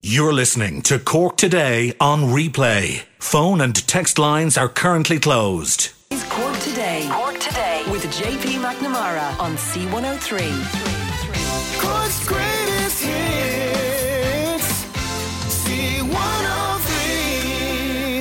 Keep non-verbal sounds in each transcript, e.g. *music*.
You're listening to Cork Today on replay. Phone and text lines are currently closed. Is Cork Today. Cork Today with JP McNamara on C103. Cork's greatest hits. C103.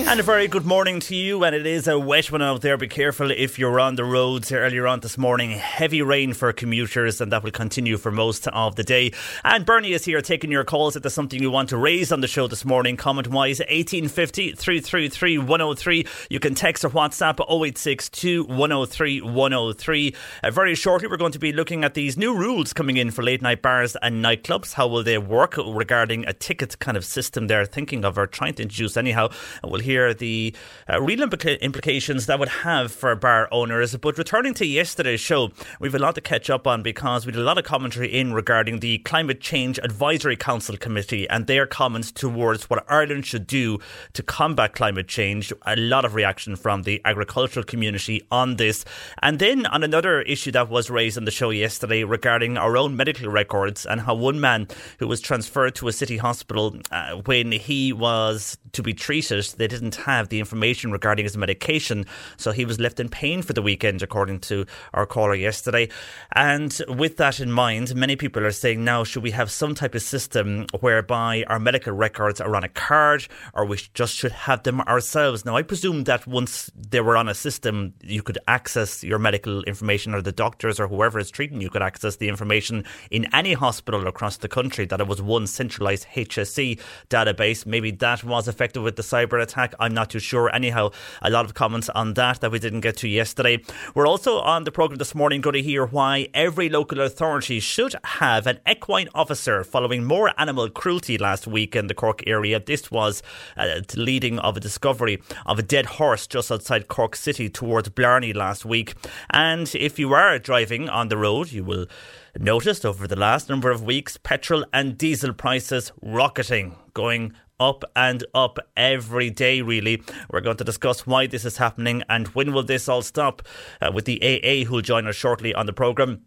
And a very good morning to you. And it is a wet one out there. Be careful if you're on the roads earlier on this morning. Heavy rain for commuters, and that will continue for most of the day. And Bernie is here taking your calls. If there's something you want to raise on the show this morning, comment wise 1850 333 103. You can text or WhatsApp 0862 103 103. Uh, very shortly, we're going to be looking at these new rules coming in for late night bars and nightclubs. How will they work regarding a ticket kind of system they're thinking of or trying to introduce anyhow? And we'll hear the uh, real implica- implications that would have for bar owners. But returning to yesterday's show, we've a lot to catch up on because we did a lot of commentary in regarding the Climate Change Advisory Council Committee and their comments towards what Ireland should do to combat climate change. A lot of reaction from the agricultural community on this. And then on another issue that was raised on the show yesterday regarding our own medical records and how one man who was transferred to a city hospital uh, when he was to be treated, they didn't have the information regarding his medication, so he was left in pain for the weekend, according to our caller yesterday. And with that in mind, many people are saying now, should we have some type of system whereby our medical records are on a card, or we just should have them ourselves? Now, I presume that once they were on a system, you could access your medical information, or the doctors or whoever is treating you could access the information in any hospital across the country, that it was one centralised HSE database. Maybe that was affected with the cyber attack. I'm not too sure. Anyhow, a lot of comments on that that we didn't get to yesterday. We're also on the programme this morning going to hear why every local authority should have an equine officer following more animal cruelty last week in the Cork area. This was uh, leading of a discovery of a dead horse just outside Cork City towards Blarney last week. And if you are driving on the road, you will notice over the last number of weeks petrol and diesel prices rocketing, going up and up every day, really. We're going to discuss why this is happening and when will this all stop uh, with the AA, who'll join us shortly on the programme.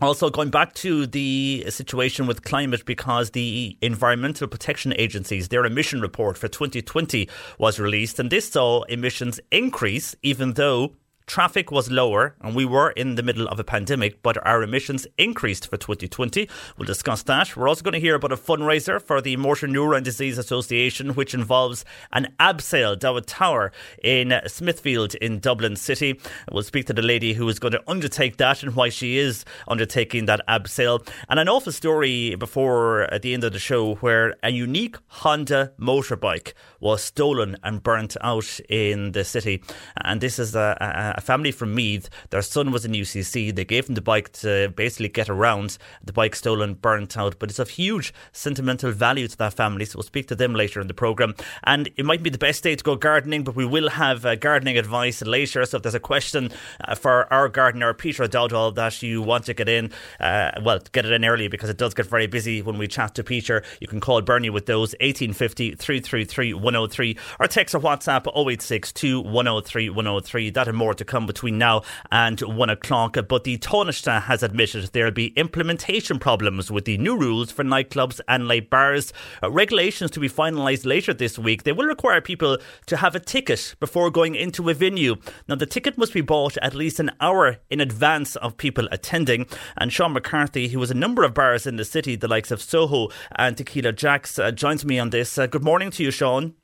Also, going back to the situation with climate, because the Environmental Protection Agencies, their emission report for 2020 was released, and this saw emissions increase, even though traffic was lower and we were in the middle of a pandemic, but our emissions increased for 2020. We'll discuss that. We're also going to hear about a fundraiser for the Motor Neurone Disease Association, which involves an abseil down tower in Smithfield in Dublin City. We'll speak to the lady who is going to undertake that and why she is undertaking that abseil. And an awful story before at the end of the show where a unique Honda motorbike was stolen and burnt out in the city. And this is a, a, a family from Meath. Their son was in UCC. They gave him the bike to basically get around. The bike stolen, burnt out, but it's of huge sentimental value to that family. So we'll speak to them later in the programme. And it might be the best day to go gardening, but we will have uh, gardening advice later. So if there's a question uh, for our gardener, Peter Dowdall, that you want to get in, uh, well, get it in early because it does get very busy when we chat to Peter. You can call Bernie with those 1850 333 103 or text or WhatsApp 0862 103 103. That and more to come between now and one o'clock. But the Taoiseach has admitted there will be implementation problems with the new rules for nightclubs and late bars. Uh, regulations to be finalised later this week. They will require people to have a ticket before going into a venue. Now, the ticket must be bought at least an hour in advance of people attending. And Sean McCarthy, who has a number of bars in the city, the likes of Soho and Tequila Jacks, uh, joins me on this. Uh, good morning to you, Sean.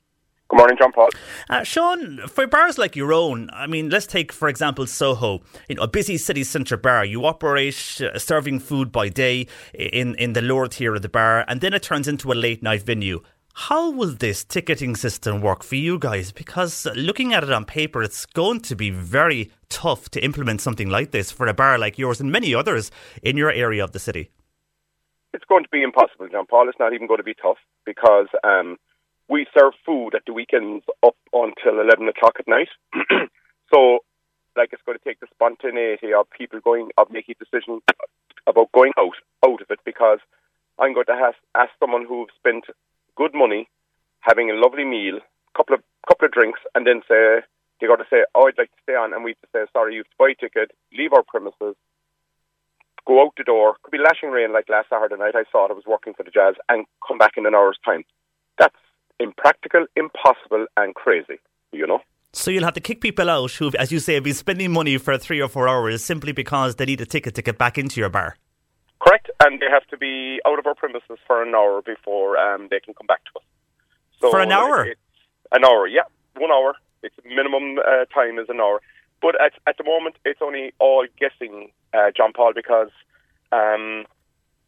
Good morning, John Paul. Uh, Sean, for bars like your own, I mean, let's take, for example, Soho, you know, a busy city centre bar. You operate uh, serving food by day in, in the lower tier of the bar, and then it turns into a late night venue. How will this ticketing system work for you guys? Because looking at it on paper, it's going to be very tough to implement something like this for a bar like yours and many others in your area of the city. It's going to be impossible, John Paul. It's not even going to be tough because um, we serve food at the weekends up until 11 o'clock at night. *clears throat* so, like, it's going to take the spontaneity of people going, of making decisions about going out, out of it because I'm going to have, ask someone who's spent good money, having a lovely meal, couple of couple of drinks, and then say they got to say, "Oh, I'd like to stay on," and we have to say, "Sorry, you have to buy a ticket, leave our premises, go out the door. Could be lashing rain like last Saturday night. I saw it. I was working for the Jazz, and come back in an hour's time. That's impractical, impossible, and crazy. You know. So you'll have to kick people out who, as you say, have been spending money for three or four hours simply because they need a ticket to get back into your bar. Correct, and they have to be out of our premises for an hour before um, they can come back to us. So For an hour? an hour, yeah, one hour. It's minimum uh, time is an hour, but at at the moment it's only all guessing, uh, John Paul, because um,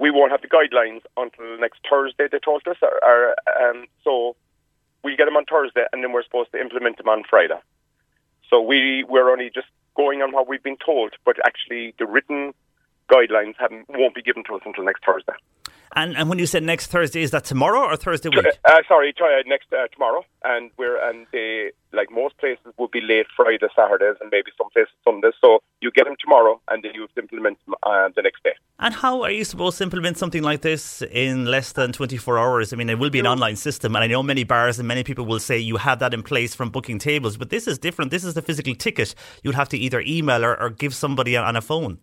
we won't have the guidelines until next Thursday. They told us, or, or, um, so we get them on Thursday, and then we're supposed to implement them on Friday. So we we're only just going on what we've been told, but actually the written guidelines haven't won't be given to us until next Thursday. And and when you said next Thursday, is that tomorrow or Thursday week? Uh, sorry, try, uh, next uh, tomorrow, and we're and they like most places would be late Friday, Saturdays, and maybe some places Sundays. So you get them tomorrow, and then you have to implement them uh, the next day. And how are you supposed to implement something like this in less than 24 hours? I mean, it will be an online system, and I know many bars and many people will say you have that in place from booking tables, but this is different. This is the physical ticket. You'd have to either email or, or give somebody on a phone.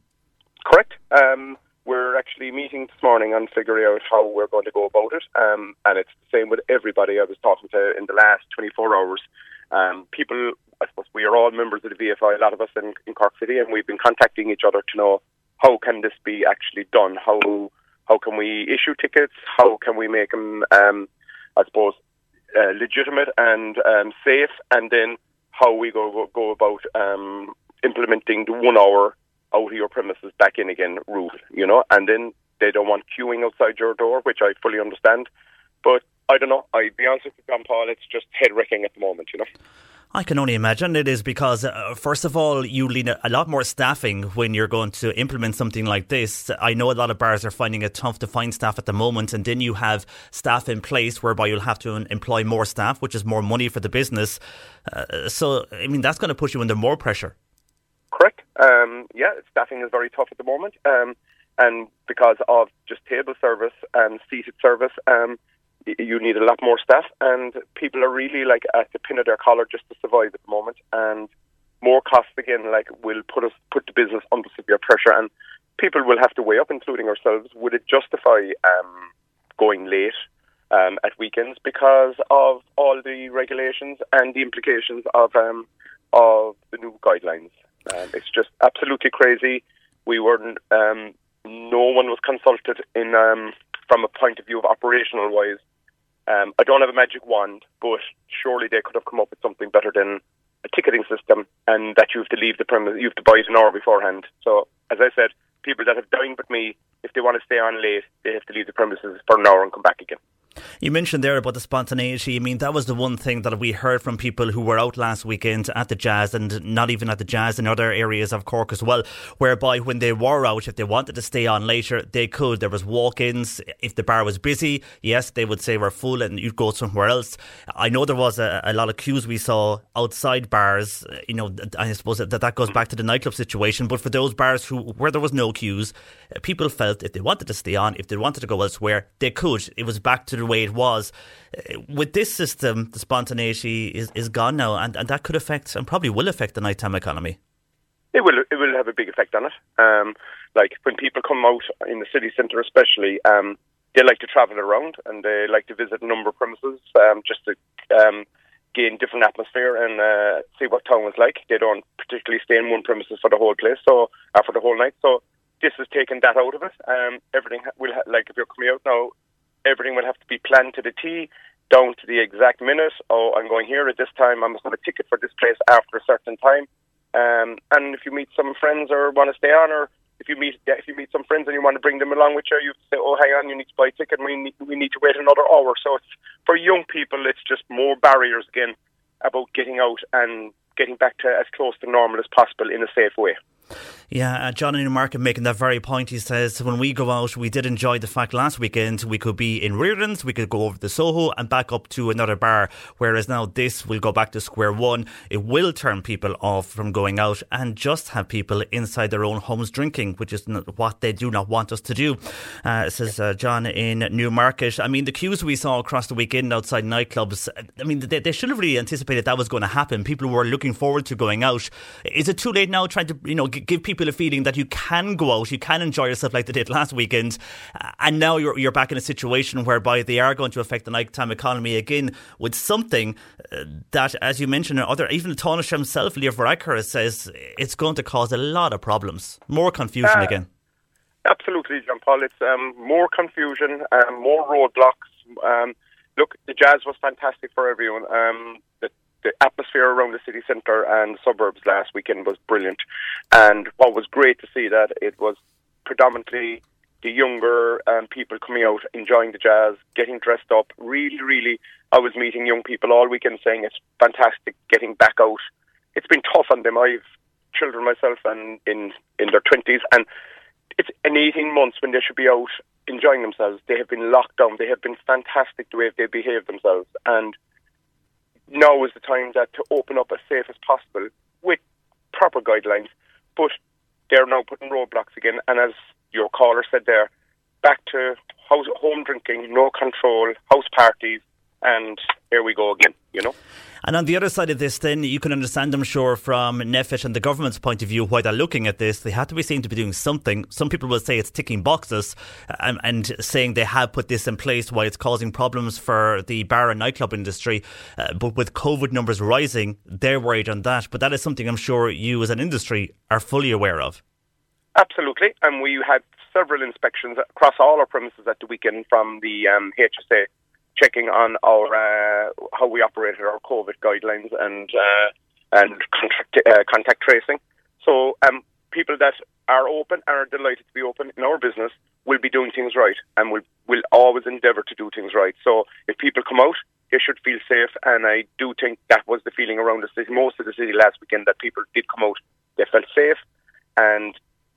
Correct. Um, we're actually meeting this morning on figuring out how we're going to go about it, um, and it's the same with everybody I was talking to in the last 24 hours. Um, people, I suppose, we are all members of the VFI, a lot of us in, in Cork City, and we've been contacting each other to know how can this be actually done. How how can we issue tickets? How can we make them, um, I suppose, uh, legitimate and um, safe? And then how we go go about um, implementing the one hour out of your premises back in again rule, you know, and then they don't want queuing outside your door, which I fully understand. But I don't know. I'd be honest with you, John Paul, it's just head wrecking at the moment, you know. I can only imagine it is because, uh, first of all, you need a, lot more staffing when you're going to implement something like this. I know a lot of bars are finding it tough to find staff at the moment, and then you have staff in place whereby you'll have to employ more staff, which is more money for the business. Uh, so, I mean, that's going to put you under more pressure. Um, yeah, staffing is very tough at the moment, um, and because of just table service and seated service, um, you need a lot more staff, and people are really like at the pin of their collar just to survive at the moment, and more costs again like will put us put the business under severe pressure, and people will have to weigh up, including ourselves. Would it justify um, going late? Um, at weekends because of all the regulations and the implications of um, of the new guidelines. Um, it's just absolutely crazy. We weren't. Um, no one was consulted in um, from a point of view of operational wise. Um, I don't have a magic wand, but surely they could have come up with something better than a ticketing system, and that you have to leave the premise. You have to buy it an hour beforehand. So, as I said, people that have dined with me, if they want to stay on late, they have to leave the premises for an hour and come back again. You mentioned there about the spontaneity. I mean, that was the one thing that we heard from people who were out last weekend at the Jazz and not even at the Jazz in other areas of Cork as well, whereby when they were out, if they wanted to stay on later, they could. There was walk-ins. If the bar was busy, yes, they would say we're full and you'd go somewhere else. I know there was a, a lot of queues we saw outside bars. You know, I suppose that that goes back to the nightclub situation. But for those bars who where there was no queues, people felt if they wanted to stay on, if they wanted to go elsewhere, they could. It was back to the way it was. Uh, With this system, the spontaneity is, is gone now, and, and that could affect and probably will affect the nighttime economy. it will it will have a big effect on it. Um, like when people come out in the city centre, especially, um, they like to travel around and they like to visit a number of premises um, just to um, gain different atmosphere and uh, see what town is like. They don't particularly stay in one premises for the whole place, so uh, for the whole night. So this has taken that out of it. Um, everything will ha- like if you're coming out now, everything will have to be planned to the T, down to the exact minute. Oh, I'm going here at this time. I must have a ticket for this place after a certain time. Um, and if you meet some friends or want to stay on, or if you meet if you meet some friends and you want to bring them along with you, you say, "Oh, hang on, you need to buy a ticket. We need, we need to wait another hour." So it's for young people, it's just more barriers again about getting out and getting back to as close to normal as possible in a safe way. Yeah, uh, John in Newmarket making that very point. He says, when we go out, we did enjoy the fact last weekend we could be in Reardon's, we could go over to Soho and back up to another bar. Whereas now this will go back to square one. It will turn people off from going out and just have people inside their own homes drinking, which is what they do not want us to do. Uh, says uh, John in Newmarket. I mean, the queues we saw across the weekend outside nightclubs, I mean, they, they should have really anticipated that was going to happen. People were looking forward to going out. Is it too late now trying to, you know, give people a feeling that you can go out, you can enjoy yourself like they did last weekend, and now you're you're back in a situation whereby they are going to affect the nighttime economy again with something uh, that, as you mentioned, other even Taoiseach himself, Leo Varadkar, says it's going to cause a lot of problems, more confusion uh, again. Absolutely, John Paul. It's um, more confusion, um, more roadblocks. Um, look, the jazz was fantastic for everyone. Um, the the atmosphere around the city centre and suburbs last weekend was brilliant. And what was great to see that it was predominantly the younger um, people coming out, enjoying the jazz, getting dressed up. Really, really, I was meeting young people all weekend saying it's fantastic getting back out. It's been tough on them. I've children myself and in in their twenties, and it's in eighteen months when they should be out enjoying themselves. They have been locked down. They have been fantastic the way they behave themselves, and now is the time that to open up as safe as possible with proper guidelines. But they're now putting roadblocks again, and as your caller said there, back to house, home drinking, no control, house parties, and here we go again. You know. And on the other side of this, then you can understand, I'm sure, from NPHET and the government's point of view, why they're looking at this. They have to be seen to be doing something. Some people will say it's ticking boxes and, and saying they have put this in place, why it's causing problems for the bar and nightclub industry. Uh, but with COVID numbers rising, they're worried on that. But that is something I'm sure you, as an industry, are fully aware of. Absolutely, and we had several inspections across all our premises at the weekend from the um, HSA checking on our uh, how we operated our COVID guidelines and uh, and contact, uh, contact tracing. So um, people that are open and are delighted to be open in our business will be doing things right and will will always endeavour to do things right. So if people come out, they should feel safe, and I do think that was the feeling around the city, most of the city last weekend, that people did come out, they felt safe, and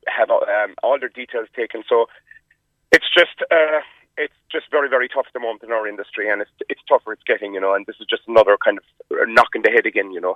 have um, all their details taken. So it's just. Uh, it's just very, very tough at the moment in our industry, and it's it's tougher it's getting, you know. And this is just another kind of knock in the head again, you know.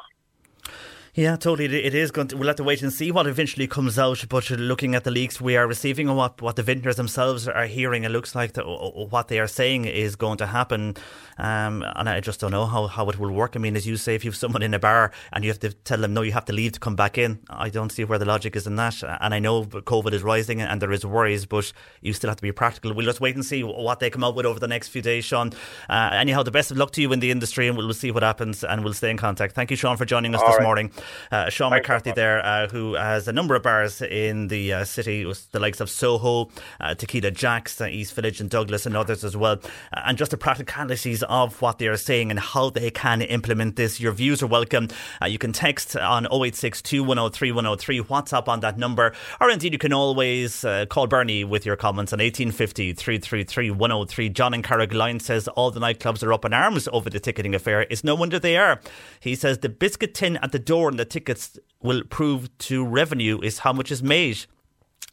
Yeah, totally. It is going to. We'll have to wait and see what eventually comes out. But looking at the leaks we are receiving and what, what the vintners themselves are hearing, it looks like the, what they are saying is going to happen. Um, and I just don't know how, how it will work. I mean, as you say, if you have someone in a bar and you have to tell them, no, you have to leave to come back in, I don't see where the logic is in that. And I know COVID is rising and there is worries, but you still have to be practical. We'll just wait and see what they come out with over the next few days, Sean. Uh, anyhow, the best of luck to you in the industry and we'll see what happens and we'll stay in contact. Thank you, Sean, for joining us All this right. morning. Uh, Sean McCarthy there, uh, who has a number of bars in the uh, city, with the likes of Soho, uh, Tequila Jacks, uh, East Village, and Douglas, and others as well. Uh, and just the practicalities of what they are saying and how they can implement this. Your views are welcome. Uh, you can text on 0862 103 103, WhatsApp on that number, or indeed you can always call Bernie with your comments on 1850 333 103. John in Carrigaline says all the nightclubs are up in arms over the ticketing affair. It's no wonder they are. He says the biscuit tin at the door the tickets will prove to revenue is how much is made.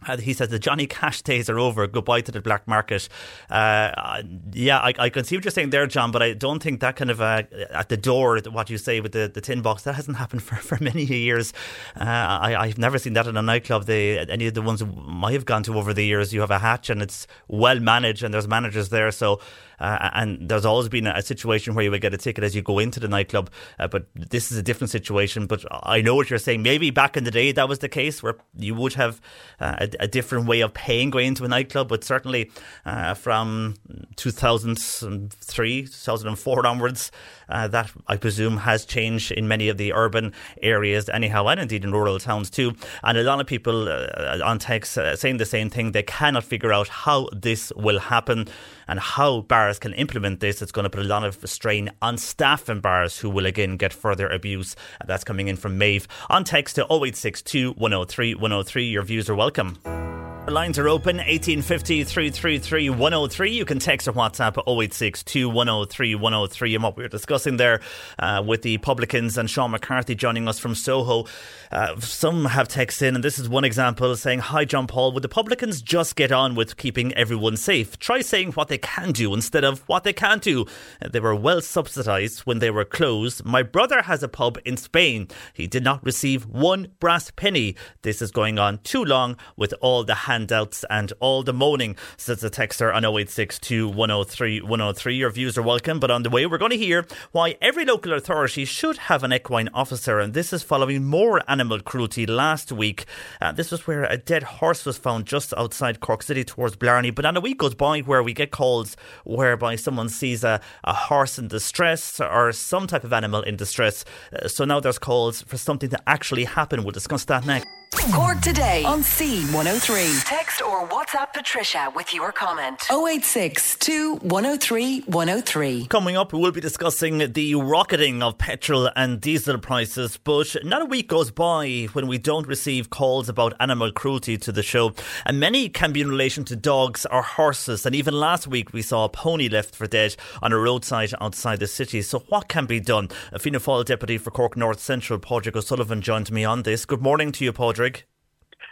Uh, he says the Johnny Cash days are over. Goodbye to the black market. Uh, yeah, I, I, can see what you're saying there, John, but I don't think that kind of uh, at the door, what you say with the, the tin box, that hasn't *laughs* happened for, for many years. Uh, I, have never seen that in a nightclub. They, any of the ones I have gone to over the years, you have a hatch and it's well managed and there's managers there. So uh, and there's always been a, situation where you would get a ticket as you go into the nightclub. Uh, but this is a different situation. But I know what you're saying. Maybe back in the day that was the case where you would have uh, a, a, different way of paying going into a nightclub. But certainly uh, from 2003, 2004 onwards, uh, that I presume has changed in many of the urban areas, anyhow, and indeed in rural towns too. And a lot of people uh, on text uh, saying the same thing. They cannot figure out how this will happen and how bars can implement this. It's going to put a lot of strain on staff in bars who will again get further abuse. That's coming in from Maeve on text to 0862 103 103. Your views are welcome. Lines are open 1850 333 103. You can text or WhatsApp 0862 103 103. And what we were discussing there uh, with the publicans and Sean McCarthy joining us from Soho. Uh, some have texted in, and this is one example saying, Hi, John Paul. Would the publicans just get on with keeping everyone safe? Try saying what they can do instead of what they can't do. They were well subsidised when they were closed. My brother has a pub in Spain. He did not receive one brass penny. This is going on too long with all the handouts and all the moaning, says the texter on 0862 103 103. Your views are welcome, but on the way, we're going to hear why every local authority should have an equine officer, and this is following more animal cruelty last week. Uh, this was where a dead horse was found just outside Cork City towards Blarney, but then a week goes by where we get calls whereby someone sees a, a horse in distress or some type of animal in distress. Uh, so now there's calls for something to actually happen. We'll discuss that next. Cork today on C103. Text or WhatsApp Patricia with your comment. 086 103 103. Coming up, we will be discussing the rocketing of petrol and diesel prices, but not a week goes by when we don't receive calls about animal cruelty to the show. And many can be in relation to dogs or horses. And even last week, we saw a pony left for dead on a roadside outside the city. So, what can be done? A Fianna Fáil deputy for Cork North Central, Padraig O'Sullivan, joined me on this. Good morning to you, Padraig.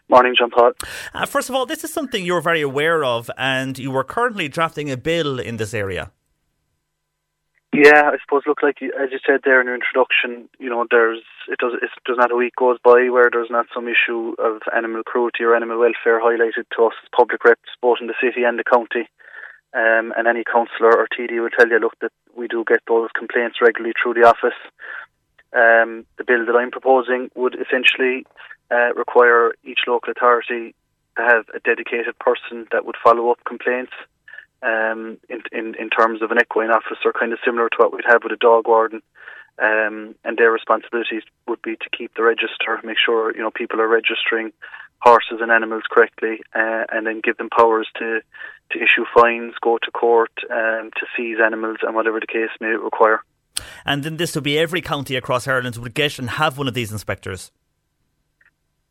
Morning, John Paul. Uh, first of all, this is something you're very aware of, and you were currently drafting a bill in this area. Yeah, I suppose. Look, like as you said there in your introduction, you know, there's it does it does not a week goes by where there's not some issue of animal cruelty or animal welfare highlighted to us as public reps, both in the city and the county. Um, and any councillor or TD will tell you, look, that we do get those complaints regularly through the office. Um, the bill that I'm proposing would essentially uh, require each local authority to have a dedicated person that would follow up complaints um, in, in, in terms of an equine officer, kind of similar to what we'd have with a dog warden. Um, and their responsibilities would be to keep the register, make sure you know people are registering horses and animals correctly, uh, and then give them powers to to issue fines, go to court, um, to seize animals, and whatever the case may require. And then this would be every county across Ireland would get and have one of these inspectors.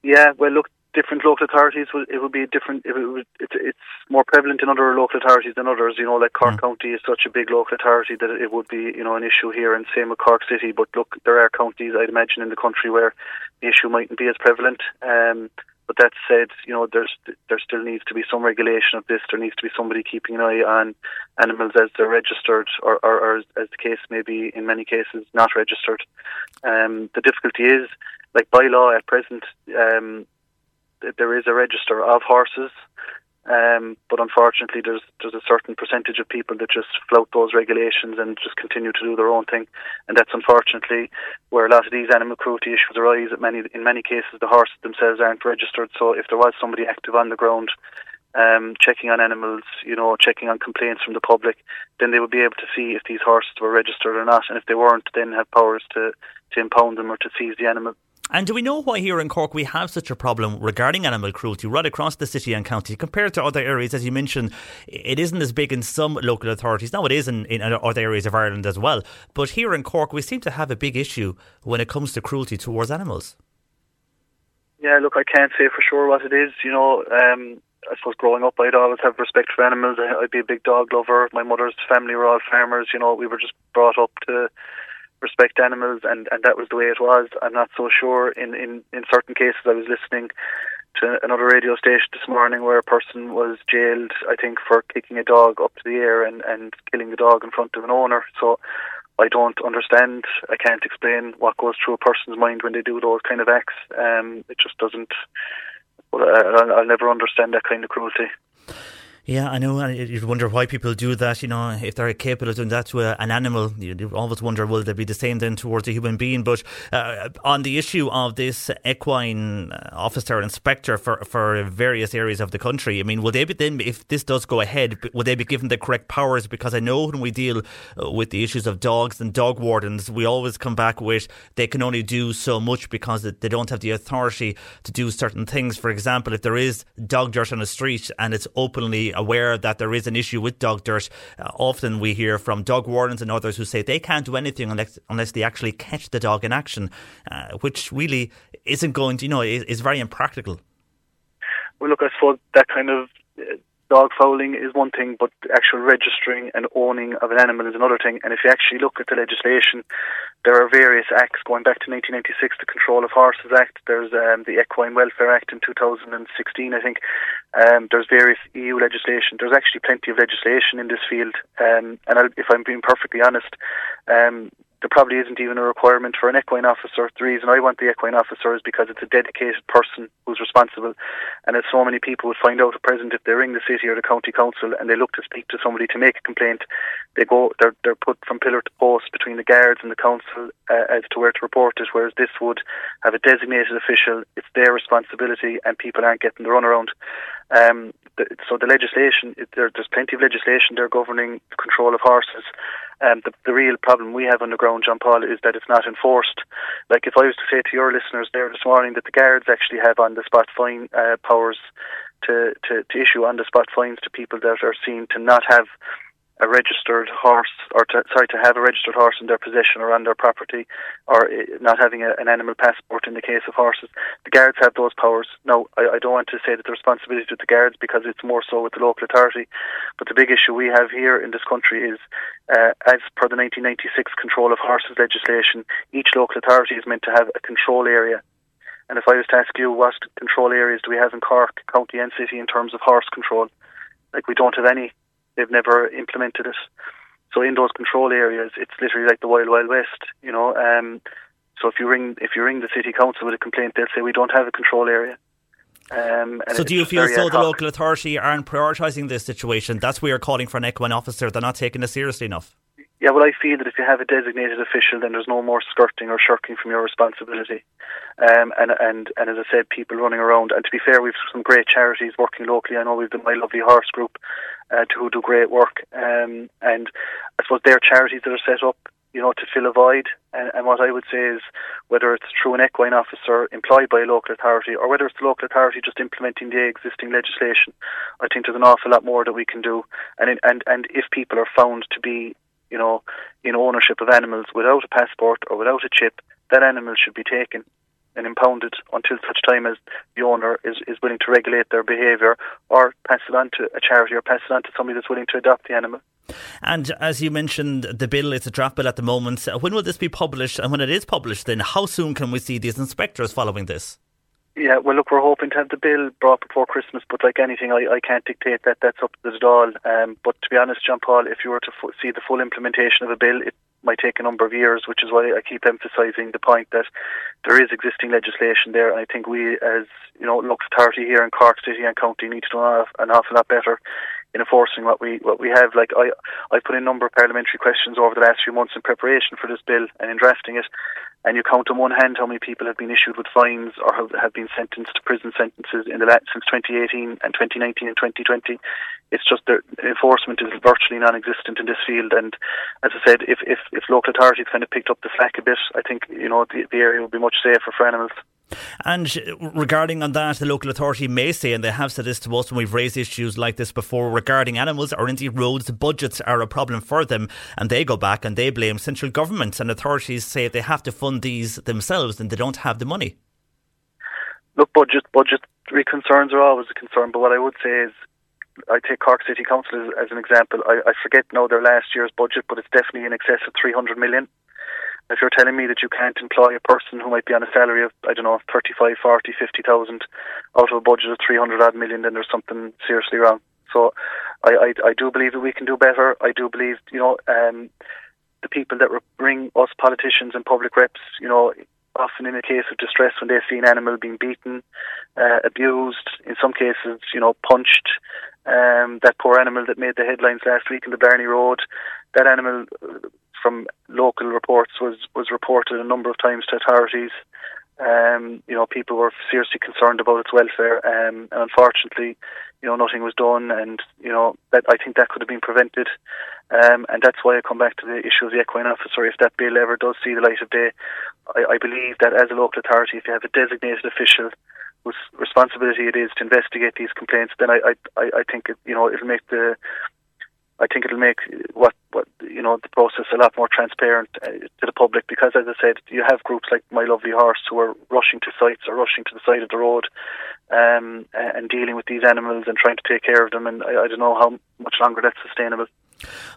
Yeah, well, look, different local authorities will it would be different. It would, it's it's more prevalent in other local authorities than others. You know, like Cork mm. County is such a big local authority that it would be you know an issue here, and same with Cork City. But look, there are counties I'd imagine in the country where the issue mightn't be as prevalent. Um, but that said, you know, there's there still needs to be some regulation of this. There needs to be somebody keeping an eye on animals as they're registered, or, or, or as the case may be in many cases not registered. Um, the difficulty is like by law at present, um, there is a register of horses, um, but unfortunately, there's there's a certain percentage of people that just flout those regulations and just continue to do their own thing, and that's unfortunately where a lot of these animal cruelty issues arise. At many in many cases, the horses themselves aren't registered. So if there was somebody active on the ground, um, checking on animals, you know, checking on complaints from the public, then they would be able to see if these horses were registered or not, and if they weren't, then have powers to to impound them or to seize the animal. And do we know why here in Cork we have such a problem regarding animal cruelty right across the city and county compared to other areas? As you mentioned, it isn't as big in some local authorities. Now it is in, in other areas of Ireland as well. But here in Cork, we seem to have a big issue when it comes to cruelty towards animals. Yeah, look, I can't say for sure what it is. You know, um, I suppose growing up, I'd always have respect for animals. I'd be a big dog lover. My mother's family were all farmers. You know, we were just brought up to respect animals, and, and that was the way it was. I'm not so sure. In, in, in certain cases, I was listening to another radio station this morning where a person was jailed, I think, for kicking a dog up to the air and, and killing the dog in front of an owner. So I don't understand. I can't explain what goes through a person's mind when they do those kind of acts. Um, it just doesn't. Well, I'll, I'll never understand that kind of cruelty. Yeah, I know. And you wonder why people do that. You know, if they're capable of doing that to a, an animal, you always wonder will they be the same then towards a human being? But uh, on the issue of this equine uh, officer inspector for for various areas of the country, I mean, will they be then, if this does go ahead, will they be given the correct powers? Because I know when we deal uh, with the issues of dogs and dog wardens, we always come back with they can only do so much because they don't have the authority to do certain things. For example, if there is dog dirt on the street and it's openly aware that there is an issue with dog dirt. Uh, often we hear from dog wardens and others who say they can't do anything unless, unless they actually catch the dog in action, uh, which really isn't going to, you know, is, is very impractical. Well, look, I suppose that kind of uh, dog fouling is one thing, but actual registering and owning of an animal is another thing. And if you actually look at the legislation, there are various acts going back to 1996, the Control of Horses Act. There's um, the Equine Welfare Act in 2016, I think. Um, there's various EU legislation. There's actually plenty of legislation in this field. Um, and I'll, if I'm being perfectly honest, um, there probably isn't even a requirement for an equine officer. The reason I want the equine officer is because it's a dedicated person who's responsible. And as so many people would find out at present, if they ring the city or the county council and they look to speak to somebody to make a complaint, they go they're they're put from pillar to post between the guards and the council uh, as to where to report it. Whereas this would have a designated official. It's their responsibility, and people aren't getting the runaround. Um, the, so the legislation, there, there's plenty of legislation there governing the control of horses. Um, the, the real problem we have on the ground, John Paul, is that it's not enforced. Like if I was to say to your listeners there this morning that the guards actually have on the spot fine uh, powers to, to, to issue on the spot fines to people that are seen to not have a registered horse, or to, sorry, to have a registered horse in their possession or on their property, or eh, not having a, an animal passport in the case of horses. The guards have those powers. Now, I, I don't want to say that the responsibility is with the guards because it's more so with the local authority, but the big issue we have here in this country is, uh, as per the 1996 Control of Horses legislation, each local authority is meant to have a control area and if I was to ask you what control areas do we have in Cork County and City in terms of horse control, like we don't have any. They've never implemented it. So in those control areas, it's literally like the wild, wild west. You know. Um, so if you ring if you ring the city council with a complaint, they'll say we don't have a control area. Um, so do you feel so the local authority aren't prioritising this situation? That's why you're calling for an equine officer. They're not taking this seriously enough. Yeah, well, I feel that if you have a designated official, then there's no more skirting or shirking from your responsibility. Um, and, and, and as I said, people running around. And to be fair, we've some great charities working locally. I know we've the My Lovely Horse Group, uh, who do great work. Um, and I suppose they're charities that are set up, you know, to fill a void. And, and what I would say is, whether it's through an equine officer employed by a local authority, or whether it's the local authority just implementing the existing legislation, I think there's an awful lot more that we can do. And and and if people are found to be you know, in ownership of animals without a passport or without a chip, that animal should be taken and impounded until such time as the owner is, is willing to regulate their behaviour or pass it on to a charity or pass it on to somebody that's willing to adopt the animal. And as you mentioned, the bill is a draft bill at the moment. Uh, when will this be published? And when it is published, then how soon can we see these inspectors following this? Yeah, well, look, we're hoping to have the bill brought before Christmas, but like anything, I, I can't dictate that. That's up to the Dáil. Um, but to be honest, John Paul, if you were to f- see the full implementation of a bill, it might take a number of years, which is why I keep emphasising the point that there is existing legislation there. And I think we, as you know, local authority here in Cork City and County, need to do an awful lot better in enforcing what we what we have. Like I, I put in a number of parliamentary questions over the last few months in preparation for this bill and in drafting it, and you count on one hand how many people have been issued with fines or have, have been sentenced to prison sentences in the last, since 2018 and 2019 and 2020. It's just the enforcement is virtually non-existent in this field. And as I said, if if, if local authorities kind of picked up the slack a bit, I think you know the, the area would be much safer for animals. And regarding on that, the local authority may say, and they have said this to us when we've raised issues like this before regarding animals or indeed roads, budgets are a problem for them. And they go back and they blame central governments and authorities say they have to fund these themselves and they don't have the money. Look, budget budgetary concerns are always a concern, but what I would say is I take Cork City Council as, as an example. I, I forget now their last year's budget, but it's definitely in excess of 300 million. If you're telling me that you can't employ a person who might be on a salary of, I don't know, 35, 40, 50,000 out of a budget of 300 odd million, then there's something seriously wrong. So I, I, I do believe that we can do better. I do believe, you know, um, the people that bring us politicians and public reps, you know, often in a case of distress when they see an animal being beaten, uh, abused, in some cases, you know, punched. Um, that poor animal that made the headlines last week in the Blarney Road, that animal, uh, from local reports, was was reported a number of times to authorities. Um, you know, people were seriously concerned about its welfare, um, and unfortunately, you know, nothing was done, and you know, that I think that could have been prevented, um, and that's why I come back to the issue of the equine officer. If that bill ever does see the light of day, I, I believe that as a local authority, if you have a designated official whose responsibility it is to investigate these complaints, then I, I, I think it, you know it'll make the I think it'll make what what you know the process a lot more transparent uh, to the public because, as I said, you have groups like My Lovely Horse who are rushing to sites or rushing to the side of the road um, and dealing with these animals and trying to take care of them. And I, I don't know how much longer that's sustainable.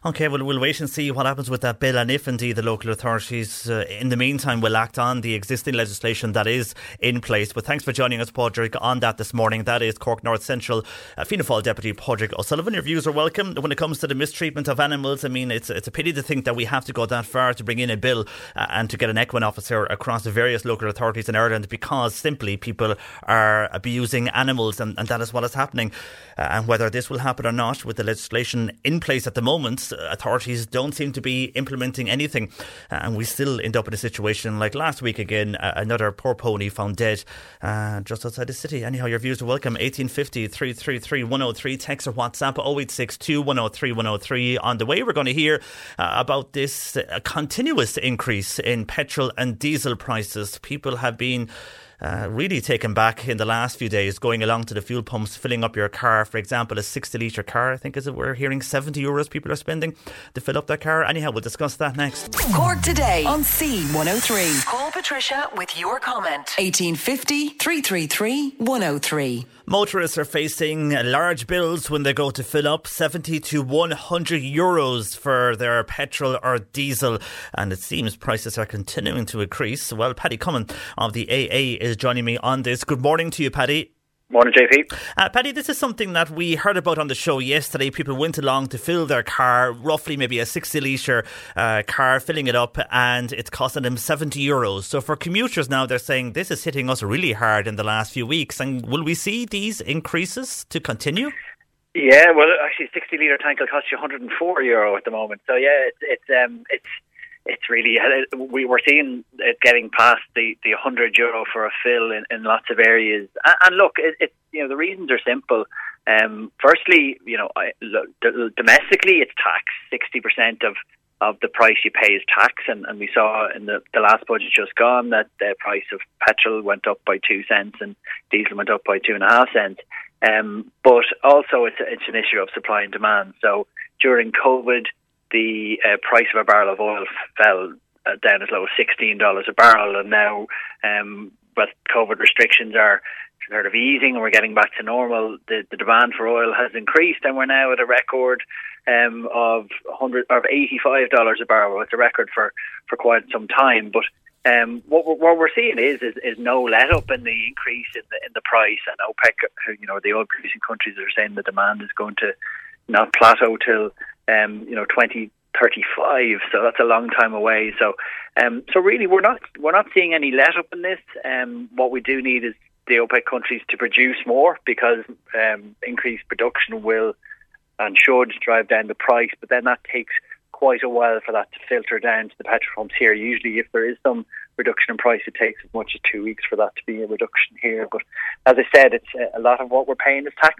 Okay, well, we'll wait and see what happens with that bill, and if indeed the local authorities, uh, in the meantime, will act on the existing legislation that is in place. But thanks for joining us, Padraig, on that this morning. That is Cork North Central uh, Fianna Fáil Deputy Padraig O'Sullivan. Your views are welcome when it comes to the mistreatment of animals. I mean, it's it's a pity to think that we have to go that far to bring in a bill uh, and to get an equine officer across the various local authorities in Ireland because simply people are abusing animals, and, and that is what is happening. Uh, and whether this will happen or not with the legislation in place at the moment, uh, authorities don't seem to be implementing anything. Uh, and we still end up in a situation like last week again, uh, another poor pony found dead uh, just outside the city. Anyhow, your views are welcome. 1850 333 103, text or WhatsApp 0862 103 103. On the way, we're going to hear uh, about this continuous increase in petrol and diesel prices. People have been uh, really taken back in the last few days going along to the fuel pumps, filling up your car. For example, a 60 litre car, I think is it we're hearing 70 euros people are spending to fill up their car. Anyhow, we'll discuss that next. Cork today on C103. Call Patricia with your comment. 1850 333 103. Motorists are facing large bills when they go to fill up 70 to 100 euros for their petrol or diesel, and it seems prices are continuing to increase. Well, Paddy Comyn of the AA is joining me on this. Good morning to you, Paddy. Morning, JP. Uh, Paddy, this is something that we heard about on the show yesterday. People went along to fill their car, roughly maybe a 60 litre uh, car, filling it up, and it's costing them 70 euros. So for commuters now, they're saying this is hitting us really hard in the last few weeks. And will we see these increases to continue? Yeah, well, actually, 60 litre tank will cost you 104 euro at the moment. So yeah, it's it's um, it's it's really we were seeing it getting past the the 100 euro for a fill in, in lots of areas. And, and look, it, it, you know the reasons are simple. Um, firstly, you know, I, look, domestically it's tax. 60% of of the price you pay is tax, and, and we saw in the, the last budget just gone that the price of petrol went up by two cents and diesel went up by two and a half cents. Um, but also, it's, a, it's an issue of supply and demand. So during COVID, the uh, price of a barrel of oil fell uh, down as low as sixteen dollars a barrel, and now, um, COVID restrictions are sort of easing, and we're getting back to normal. The, the demand for oil has increased, and we're now at a record um, of hundred of eighty five dollars a barrel. It's a record for for quite some time, but. Um, what, we're, what we're seeing is, is is no let up in the increase in the in the price, and OPEC, you know, the oil producing countries are saying the demand is going to not plateau till um, you know, 2035. So that's a long time away. So, um, so really, we're not we're not seeing any let up in this. Um, what we do need is the OPEC countries to produce more because um, increased production will and should drive down the price. But then that takes quite a while for that to filter down to the petrol pumps here. Usually, if there is some reduction in price, it takes as much as two weeks for that to be a reduction here. But as I said, it's uh, a lot of what we're paying is tax.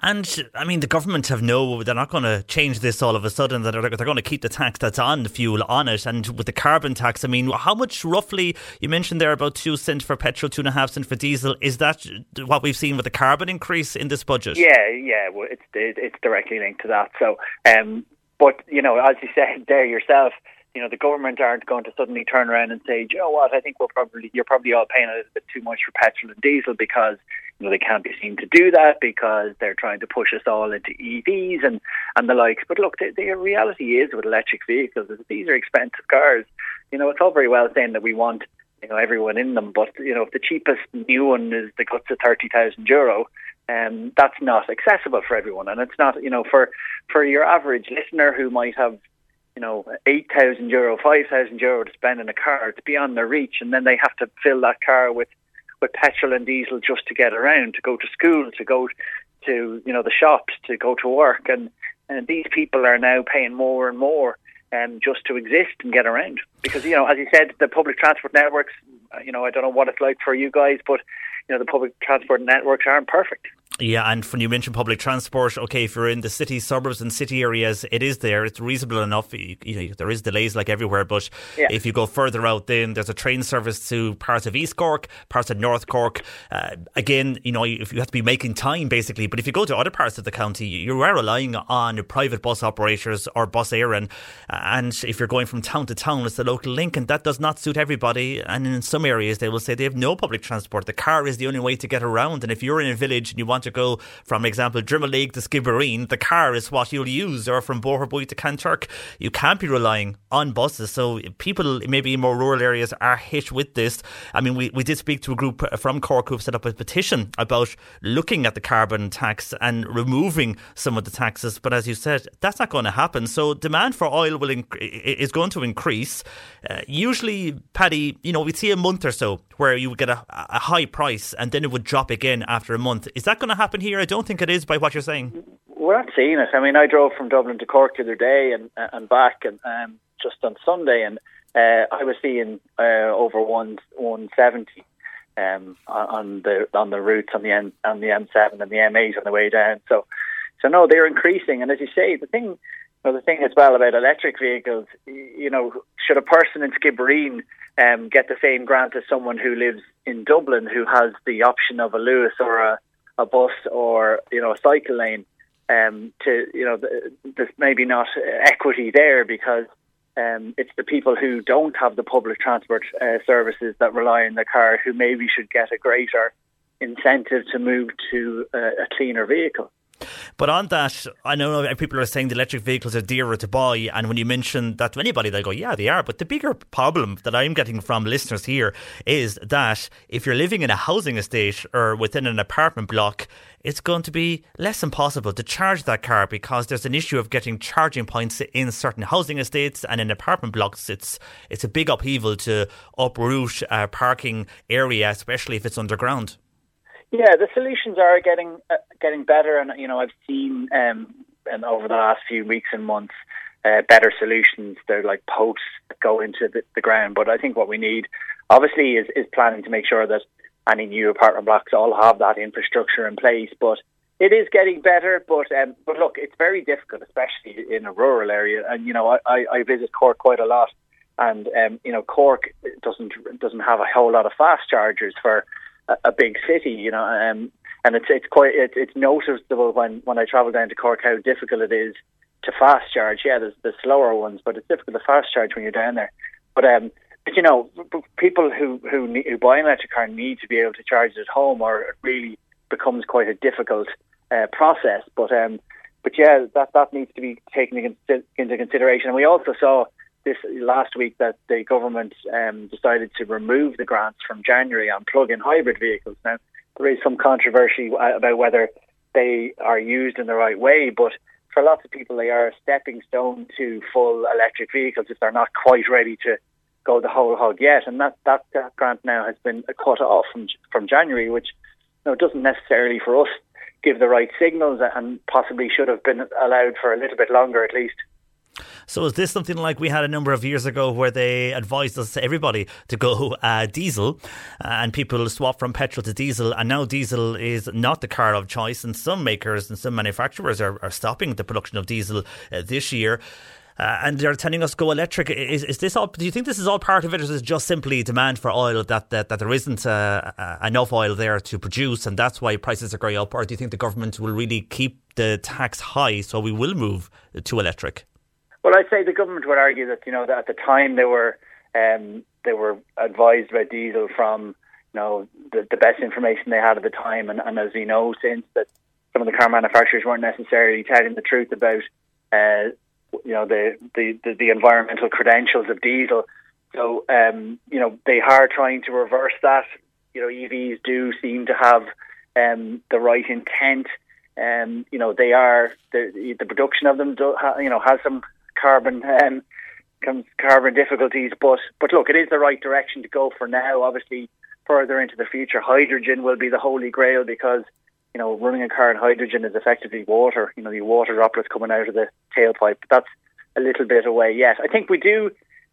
And I mean, the government have no, they're not going to change this all of a sudden. That they're, they're going to keep the tax that's on the fuel on it. And with the carbon tax, I mean, how much roughly, you mentioned there about two cent for petrol, two and a half cent for diesel. Is that what we've seen with the carbon increase in this budget? Yeah, yeah, well, it's, it's directly linked to that. So, um, but, you know, as you said there yourself, you know, the government aren't going to suddenly turn around and say, you know what, I think we're probably, you're probably all paying a little bit too much for petrol and diesel because know, they can't be seen to do that because they're trying to push us all into EVs and, and the likes. But look, the, the reality is with electric vehicles is these are expensive cars. You know, it's all very well saying that we want you know everyone in them, but you know if the cheapest new one is the guts of thirty thousand euro, um, that's not accessible for everyone, and it's not you know for for your average listener who might have you know, 8,000 euro, 5,000 euro to spend in a car. It's beyond their reach. And then they have to fill that car with, with petrol and diesel just to get around, to go to school, to go to, you know, the shops, to go to work. And, and these people are now paying more and more um, just to exist and get around. Because, you know, as you said, the public transport networks, you know, I don't know what it's like for you guys, but, you know, the public transport networks aren't perfect. Yeah, and when you mention public transport, okay, if you're in the city suburbs and city areas, it is there. It's reasonable enough. You, you know, there is delays like everywhere, but yeah. if you go further out, then there's a train service to parts of East Cork, parts of North Cork. Uh, again, you know, if you have to be making time basically. But if you go to other parts of the county, you are relying on private bus operators or bus Éireann. And if you're going from town to town, it's the local link, and that does not suit everybody. And in some areas, they will say they have no public transport. The car is the only way to get around. And if you're in a village and you want to go from example Drimoleague to Skibbereen, the car is what you'll use, or from Boherbue to Kanturk. You can't be relying on buses. So people maybe in more rural areas are hit with this. I mean, we, we did speak to a group from Cork who've set up a petition about looking at the carbon tax and removing some of the taxes. But as you said, that's not going to happen. So demand for oil will inc- is going to increase. Uh, usually, Paddy, you know, we see a month or so where you would get a, a high price and then it would drop again after a month. Is that going happen here? I don't think it is by what you're saying. We're not seeing it. I mean, I drove from Dublin to Cork the other day and and back, and um, just on Sunday, and uh, I was seeing uh, over one one seventy um, on the on the routes on the M on the M seven and the M eight on the way down. So, so no, they're increasing, and as you say, the thing. The thing as well about electric vehicles, you know, should a person in Skibbereen um, get the same grant as someone who lives in Dublin who has the option of a Luas or a, a bus or you know a cycle lane? Um, to you know, there's maybe not equity there because um, it's the people who don't have the public transport uh, services that rely on the car who maybe should get a greater incentive to move to uh, a cleaner vehicle. But on that, I know people are saying the electric vehicles are dearer to buy, and when you mention that to anybody, they go, "Yeah, they are." But the bigger problem that I'm getting from listeners here is that if you're living in a housing estate or within an apartment block, it's going to be less than possible to charge that car because there's an issue of getting charging points in certain housing estates and in apartment blocks. It's it's a big upheaval to uproot a parking area, especially if it's underground. Yeah, the solutions are getting uh, getting better, and you know I've seen um, and over the last few weeks and months uh, better solutions. They're like posts that go into the, the ground, but I think what we need, obviously, is, is planning to make sure that any new apartment blocks all have that infrastructure in place. But it is getting better. But um, but look, it's very difficult, especially in a rural area. And you know, I, I, visit Cork quite a lot, and um, you know, Cork doesn't doesn't have a whole lot of fast chargers for a, big city, you know, um, and it's it's quite it, it's noticeable when when I travel down to Cork how difficult it is to fast charge. Yeah, there's the slower ones, but it's difficult to fast charge when you're down there. But um, but you know, people who who, need, who buy an electric car need to be able to charge it at home, or it really becomes quite a difficult uh, process. But um, but yeah, that that needs to be taken into consideration. And we also saw this last week that the government um, decided to remove the grants from January on plug-in hybrid vehicles. Now, there is some controversy about whether they are used in the right way, but for lots of people, they are a stepping stone to full electric vehicles if they're not quite ready to go the whole hog yet. And that, that, that grant now has been cut off from from January, which you know, doesn't necessarily for us give the right signals and possibly should have been allowed for a little bit longer at least. So is this something like we had a number of years ago where they advised us everybody to go uh, diesel, uh, and people swap from petrol to diesel, and now diesel is not the car of choice, and some makers and some manufacturers are, are stopping the production of diesel uh, this year. Uh, and they're telling us go electric. Is, is this all? Do you think this is all part of it, or is it just simply demand for oil that that, that there isn't uh, uh, enough oil there to produce, and that's why prices are going up? Or do you think the government will really keep the tax high so we will move to electric? Well, I'd say the government would argue that you know that at the time they were um, they were advised about diesel from you know the, the best information they had at the time, and, and as we know since that some of the car manufacturers weren't necessarily telling the truth about uh, you know the, the, the, the, environmental credentials of diesel. So um, you know they are trying to reverse that. You know EVs do seem to have um, the right intent. Um, you know they are the the production of them do, you know has some carbon um, carbon difficulties. But but look, it is the right direction to go for now. Obviously, further into the future, hydrogen will be the holy grail because you know running a car on hydrogen is effectively water. You know, the water droplets coming out of the tailpipe. But that's a little bit away yet. I think we do.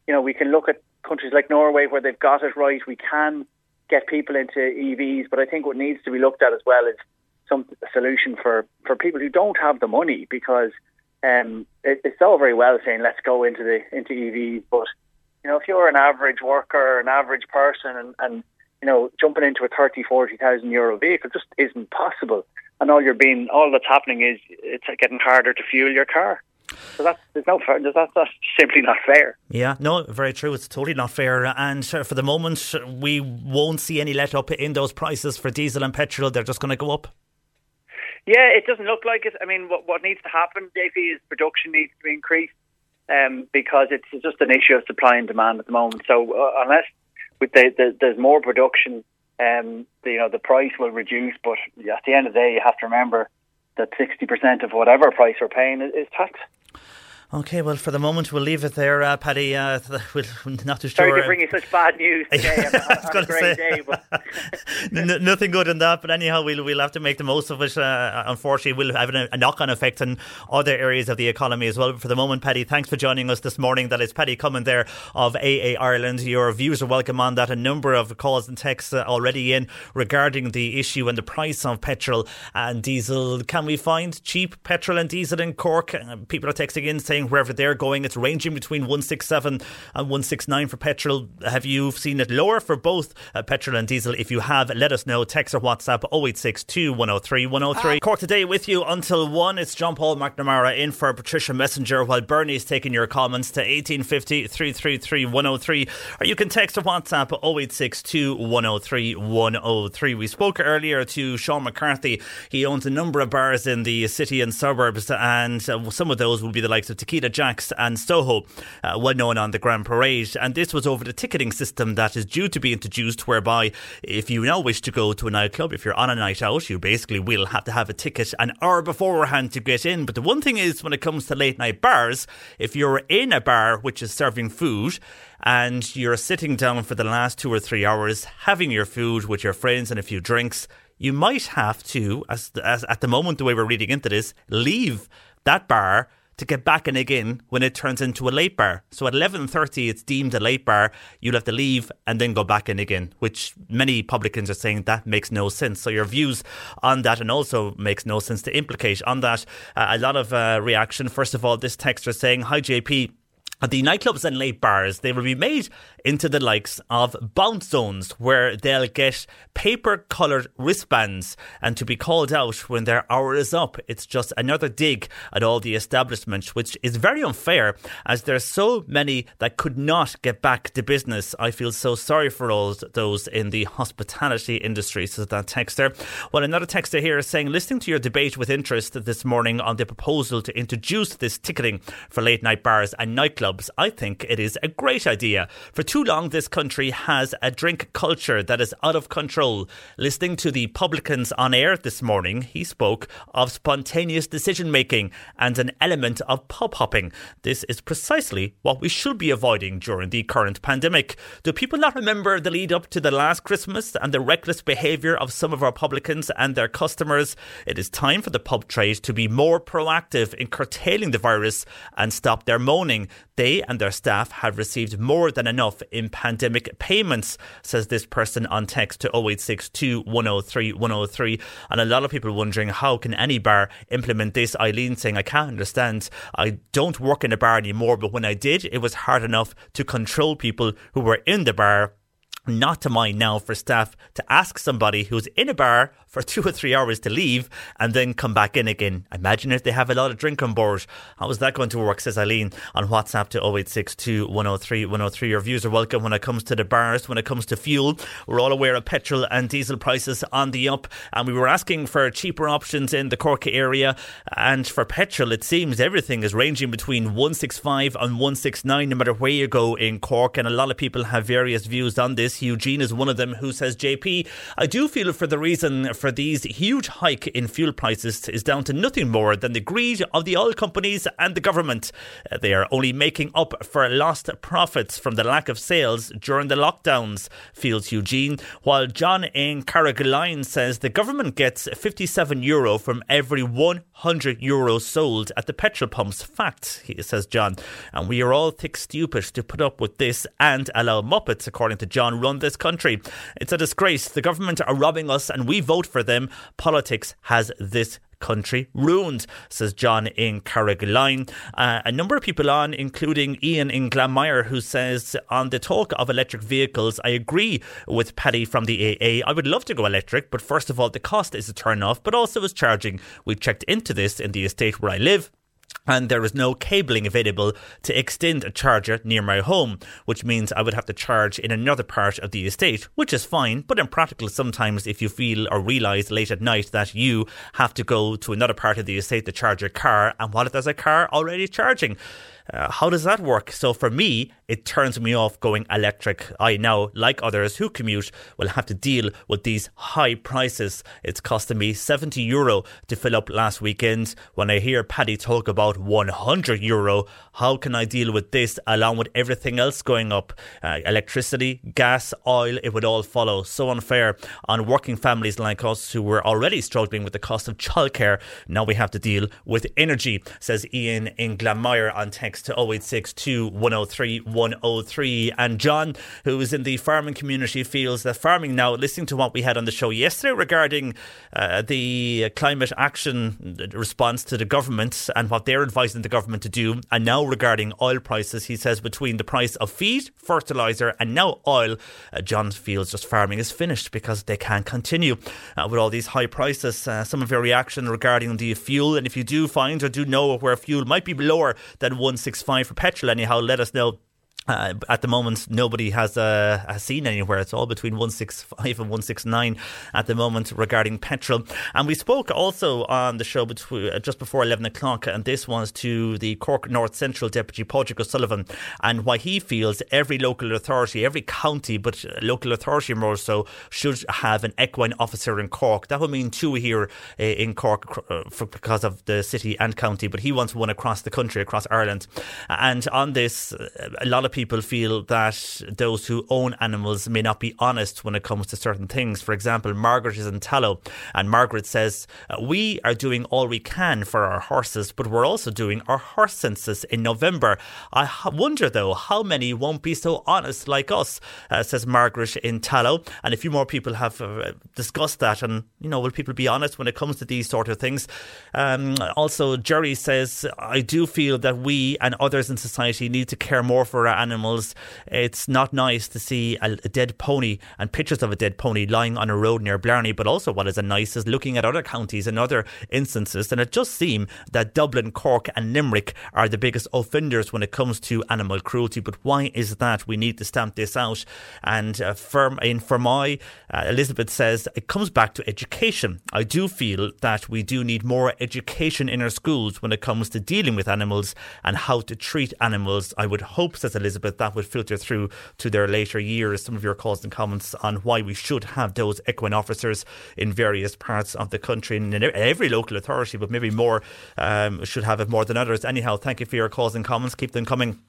You know, we can look at countries like Norway where they've got it right. We can get people into EVs, but I think what needs to be looked at as well is some solution for, for people who don't have the money because um, it, it's all very well saying let's go into the into EVs, but you know if you're an average worker, an average person, and, and you know jumping into a thirty, forty thousand euro vehicle just isn't possible. And all you're being, all that's happening is it's getting harder to fuel your car. So that's there's no fair. That's, that's simply not fair. Yeah, no, very true. It's totally not fair. And for the moment, we won't see any let up in those prices for diesel and petrol. They're just going to go up. Yeah, it doesn't look like it. I mean, what, what needs to happen, JP, is production needs to be increased um, because it's just an issue of supply and demand at the moment. So uh, unless with the, the, there's more production, um, the, you know, the price will reduce. But at the end of the day, you have to remember that 60% of whatever price we're paying is, is tax. Okay, well, for the moment, we'll leave it there, uh, Paddy. Uh, *laughs* we'll not too sure. Sorry to bring you such bad news *laughs* today. on, a great say. day, but *laughs* N- nothing good in that. But anyhow, we'll we'll have to make the most of it. Uh, unfortunately, we'll have a, a knock-on effect on other areas of the economy as well. But for the moment, Paddy, thanks for joining us this morning. That is Paddy Comyn there of AA Ireland. Your views are welcome on that. A number of calls and texts uh, already in regarding the issue and the price of petrol and diesel. Can we find cheap petrol and diesel in Cork? Uh, people are texting in saying wherever they're going. It's ranging between 167 and 169 for petrol. Have you seen it lower for both uh, petrol and diesel? If you have, let us know. Text or WhatsApp 0862 103 103. Ah. Cork today with you until 1. It's John Paul McNamara in for Patricia Messinger while Bernie's taking your comments to 1850 333 103. Or you can text or WhatsApp 0862 103 103. We spoke earlier to Sean McCarthy. He owns a number of bars in the city and suburbs, and uh, some of those will be the likes of Tequila Jacks and Soho, uh, well known on the Grand Parade. And this was over the ticketing system that is due to be introduced, whereby if you now wish to go to a nightclub, if you're on a night out, you basically will have to have a ticket an hour beforehand to get in. But the one thing is, when it comes to late night bars, if you're in a bar which is serving food, and you're sitting down for the last two or three hours having your food with your friends and a few drinks, you might have to, as, as at the moment the way we're reading into this, leave that bar to get back in again when it turns into a late bar. So at 11.30 it's deemed a late bar, you'll have to leave and then go back in again, which many publicans are saying that makes no sense. So your views on that and also makes no sense to implicate on that. Uh, a lot of uh, reaction. First of all, this text texter saying, Hi JP, the nightclubs and late bars, they will be made into the likes of bounce zones where they'll get paper coloured wristbands and to be called out when their hour is up. It's just another dig at all the establishments, which is very unfair as there's so many that could not get back to business. I feel so sorry for all those in the hospitality industry, says that texter. Well, another texter here is saying, listening to your debate with interest this morning on the proposal to introduce this ticketing for late night bars and nightclubs clubs, I think it is a great idea. For too long, this country has a drink culture that is out of control. Listening to the publicans on air this morning, he spoke of spontaneous decision making and an element of pub hopping. This is precisely what we should be avoiding during the current pandemic. Do people not remember the lead up to the last Christmas and the reckless behaviour of some of our publicans and their customers? It is time for the pub trade to be more proactive in curtailing the virus and stop their moaning. They and their staff have received more than enough in pandemic payments, says this person on text to 0862 103 103. And a lot of people wondering how can any bar implement this? Eileen saying, I can't understand. I don't work in a bar anymore, but when I did, it was hard enough to control people who were in the bar not to mind now for staff to ask somebody who's in a bar for *laughs* two or three hours to leave and then come back in again. Imagine if they have a lot of drink on board. How is that going to work, says Eileen on WhatsApp to 0862 103 103. Your views are welcome when it comes to the bars, when it comes to fuel. We're all aware of petrol and diesel prices on the up, and we were asking for cheaper options in the Cork area. And for petrol, it seems everything is ranging between 165 and 169 no matter where you go in Cork. And a lot of people have various views on this. This. Eugene is one of them who says, JP, I do feel for the reason for these huge hike in fuel prices is down to nothing more than the greed of the oil companies and the government. Uh, they are only making up for lost profits from the lack of sales during the lockdowns, feels Eugene. While John in Carrigaline says the government gets 57 euro from every 100 euro sold at the petrol pumps. Fact, he says John. And we are all thick stupid to put up with this and allow Muppets, according to John, run this country. It's a disgrace. The government are robbing us and we vote for them. Politics has this country ruined, says John in Carrigaline. Uh, a number of people on, including Ian in Glanmire, who says, on the talk of electric vehicles, I agree with Paddy from the AA. I would love to go electric, but first of all, the cost is a turn off, but also is charging. We checked into this in the estate where I live and there is no cabling available to extend a charger near my home, which means I would have to charge in another part of the estate, which is fine, but impractical sometimes if you feel or realise late at night that you have to go to another part of the estate to charge your car, and what if there's a car already charging? Uh, how does that work? So for me, it turns me off going electric. I now, like others who commute, will have to deal with these high prices. It's costing me 70 euro to fill up last weekend. When I hear Paddy talk about 100 euro, how can I deal with this along with everything else going up? Uh, electricity, gas, oil, it would all follow. So unfair on working families like us who were already struggling with the cost of childcare. Now we have to deal with energy, says Ian in Glanmire on text to 0862 103 103. And John, who is in the farming community, feels that farming now, listening to what we had on the show yesterday regarding uh, the climate action response to the government and what they're advising the government to do, and now regarding oil prices, he says between the price of feed, fertiliser, and now oil, uh, John feels just farming is finished because they can't continue uh, with all these high prices. Uh, some of your reaction regarding the fuel, and if you do find or do know where fuel might be lower than 165 for petrol, anyhow, let us know. Uh, at the moment, nobody has uh, has seen anywhere. It's all between 165 and 169 at the moment regarding petrol. And we spoke also on the show between, uh, just before 11 o'clock, and this was to the Cork North Central Deputy Padraig O'Sullivan and why he feels every local authority, every county, but local authority more so, should have an equine officer in Cork. That would mean two here uh, in Cork uh, for, because of the city and county, but he wants one across the country, across Ireland. And on this, a lot of people people feel that those who own animals may not be honest when it comes to certain things. For example, Margaret is in Tallow, and Margaret says, uh, We are doing all we can for our horses, but we're also doing our horse census in November. I wonder, though, how many won't be so honest like us, uh, says Margaret in Tallow. And a few more people have uh, discussed that. And, you know, will people be honest when it comes to these sort of things? Um, also, Jerry says, I do feel that we and others in society need to care more for our animals. It's not nice to see a, a, dead pony and pictures of a dead pony lying on a road near Blarney, but also what is nice is looking at other counties and other instances. And it just seems that Dublin, Cork, and Limerick are the biggest offenders when it comes to animal cruelty. But why is that? We need to stamp this out. And uh, for, in Fermoy, uh, Elizabeth says it comes back to education. I do feel that we do need more education in our schools when it comes to dealing with animals and how to treat animals. I would hope, says Elizabeth Elizabeth, that would filter through to their later years. Some of your calls and comments on why we should have those equine officers in various parts of the country and in every local authority, but maybe more um, should have it more than others. Anyhow, thank you for your calls and comments. Keep them coming.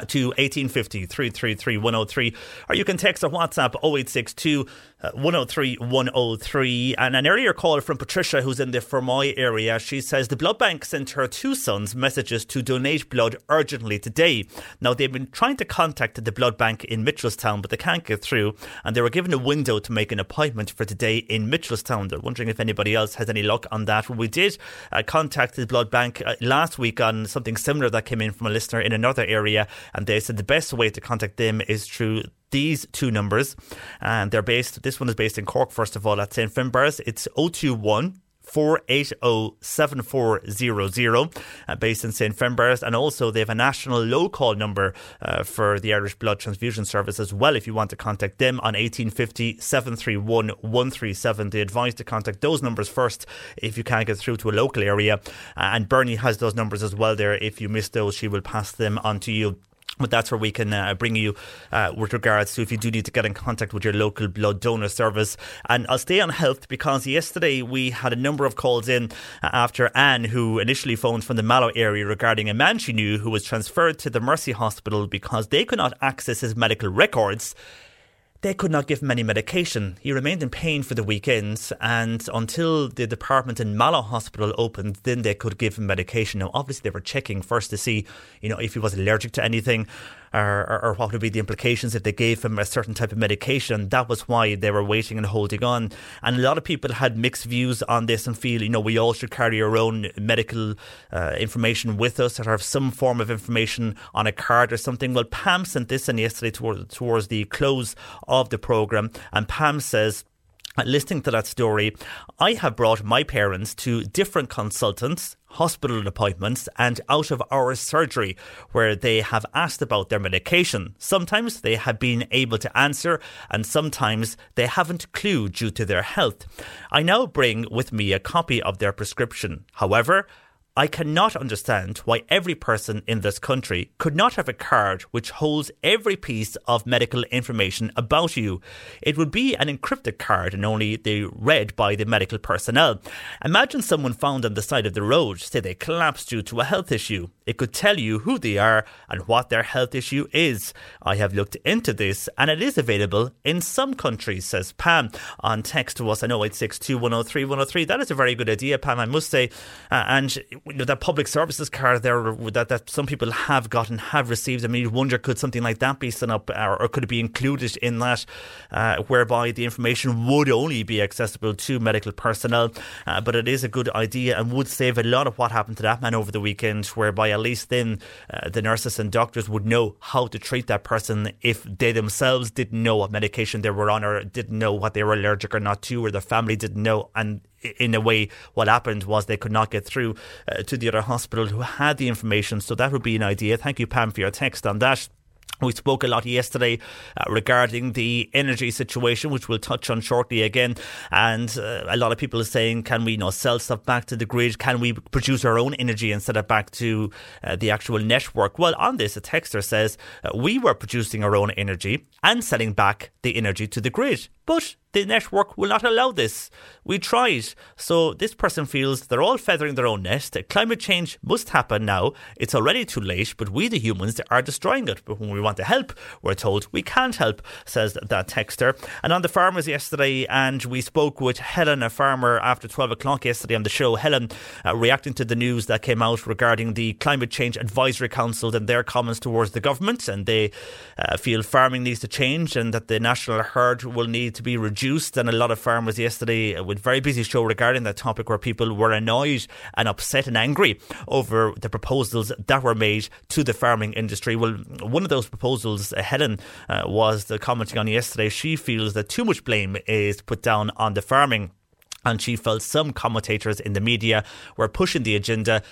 To 1850 333 103 or you can text or WhatsApp 0862 uh, 103 103. And an earlier call from Patricia, who's in the Fermoy area, she says the blood bank sent her two sons messages to donate blood urgently today. Now, they've been trying to contact the blood bank in Mitchellstown, but they can't get through. And they were given a window to make an appointment for today in Mitchellstown. They're wondering if anybody else has any luck on that. we did uh, contact the blood bank uh, last week on something similar that came in from a listener in another area. And they said the best way to contact them is through these two numbers, and they're based. This one is based in Cork, first of all, at St Finbarr's. It's 021 480 7400, uh, based in St. Finbarr's. And also, they have a national low call number uh, for the Irish Blood Transfusion Service as well. If you want to contact them on 1850 731 137, they advise to contact those numbers first if you can't get through to a local area. Uh, and Bernie has those numbers as well there. If you miss those, she will pass them on to you. But that's where we can uh, bring you uh, with regards to if you do need to get in contact with your local blood donor service. And I'll stay on health because yesterday we had a number of calls in uh, after Anne, who initially phoned from the Mallow area regarding a man she knew who was transferred to the Mercy Hospital because they could not access his medical records they could not give him any medication. He remained in pain for the weekend, and until the department in Mallow Hospital opened, then they could give him medication. Now, obviously, they were checking first to see, you know, if he was allergic to anything or, or, or, what would be the implications if they gave him a certain type of medication. That was why they were waiting and holding on. And a lot of people had mixed views on this and feel, you know, we all should carry our own medical uh, information with us or have some form of information on a card or something. Well, Pam sent this in yesterday towards, towards the close of the programme, and Pam says, listening to that story, I have brought my parents to different consultants, hospital appointments, and out of hours surgery where they have asked about their medication. Sometimes they have been able to answer, and sometimes they haven't clue due to their health. I now bring with me a copy of their prescription. However, I cannot understand why every person in this country could not have a card which holds every piece of medical information about you. It would be an encrypted card and only the read by the medical personnel. Imagine someone found on the side of the road, say they collapsed due to a health issue. It could tell you who they are and what their health issue is. I have looked into this and it is available in some countries, says Pam on text to us on 0862 103 103. That is a very good idea, Pam, I must say. Uh, and you know, that public services card there that, that some people have gotten, have received. I mean, you wonder could something like that be set up or, or could it be included in that, uh, whereby the information would only be accessible to medical personnel? Uh, but it is a good idea and would save a lot of what happened to that man over the weekend, whereby at least then uh, the nurses and doctors would know how to treat that person if they themselves didn't know what medication they were on or didn't know what they were allergic or not to, or their family didn't know. And in a way, what happened was they could not get through uh, to the other hospital who had the information. So that would be an idea. Thank you, Pam, for your text on that. We spoke a lot yesterday uh, regarding the energy situation, which we'll touch on shortly again. And uh, a lot of people are saying, can we you know, sell stuff back to the grid? Can we produce our own energy and send it back to uh, the actual network? Well, on this, a texter says, uh, we were producing our own energy and selling back the energy to the grid. But the network will not allow this. We tried. So this person feels they're all feathering their own nest. that Climate change must happen now. It's already too late, but we, the humans, are destroying it. But when we want to help, we're told we can't help, says that texter. And on the farmers yesterday, and we spoke with Helen, a farmer, after 12 o'clock yesterday on the show. Helen uh, reacting to the news that came out regarding the Climate Change Advisory Council and their comments towards the government. And they uh, feel farming needs to change and that the national herd will need to be reduced and a lot of farmers yesterday with very busy show regarding that topic where people were annoyed and upset and angry over the proposals that were made to the farming industry. Well, one of those proposals, uh, Helen uh, was commenting on yesterday. She feels that too much blame is put down on the farming. And she felt some commentators in the media were pushing the agenda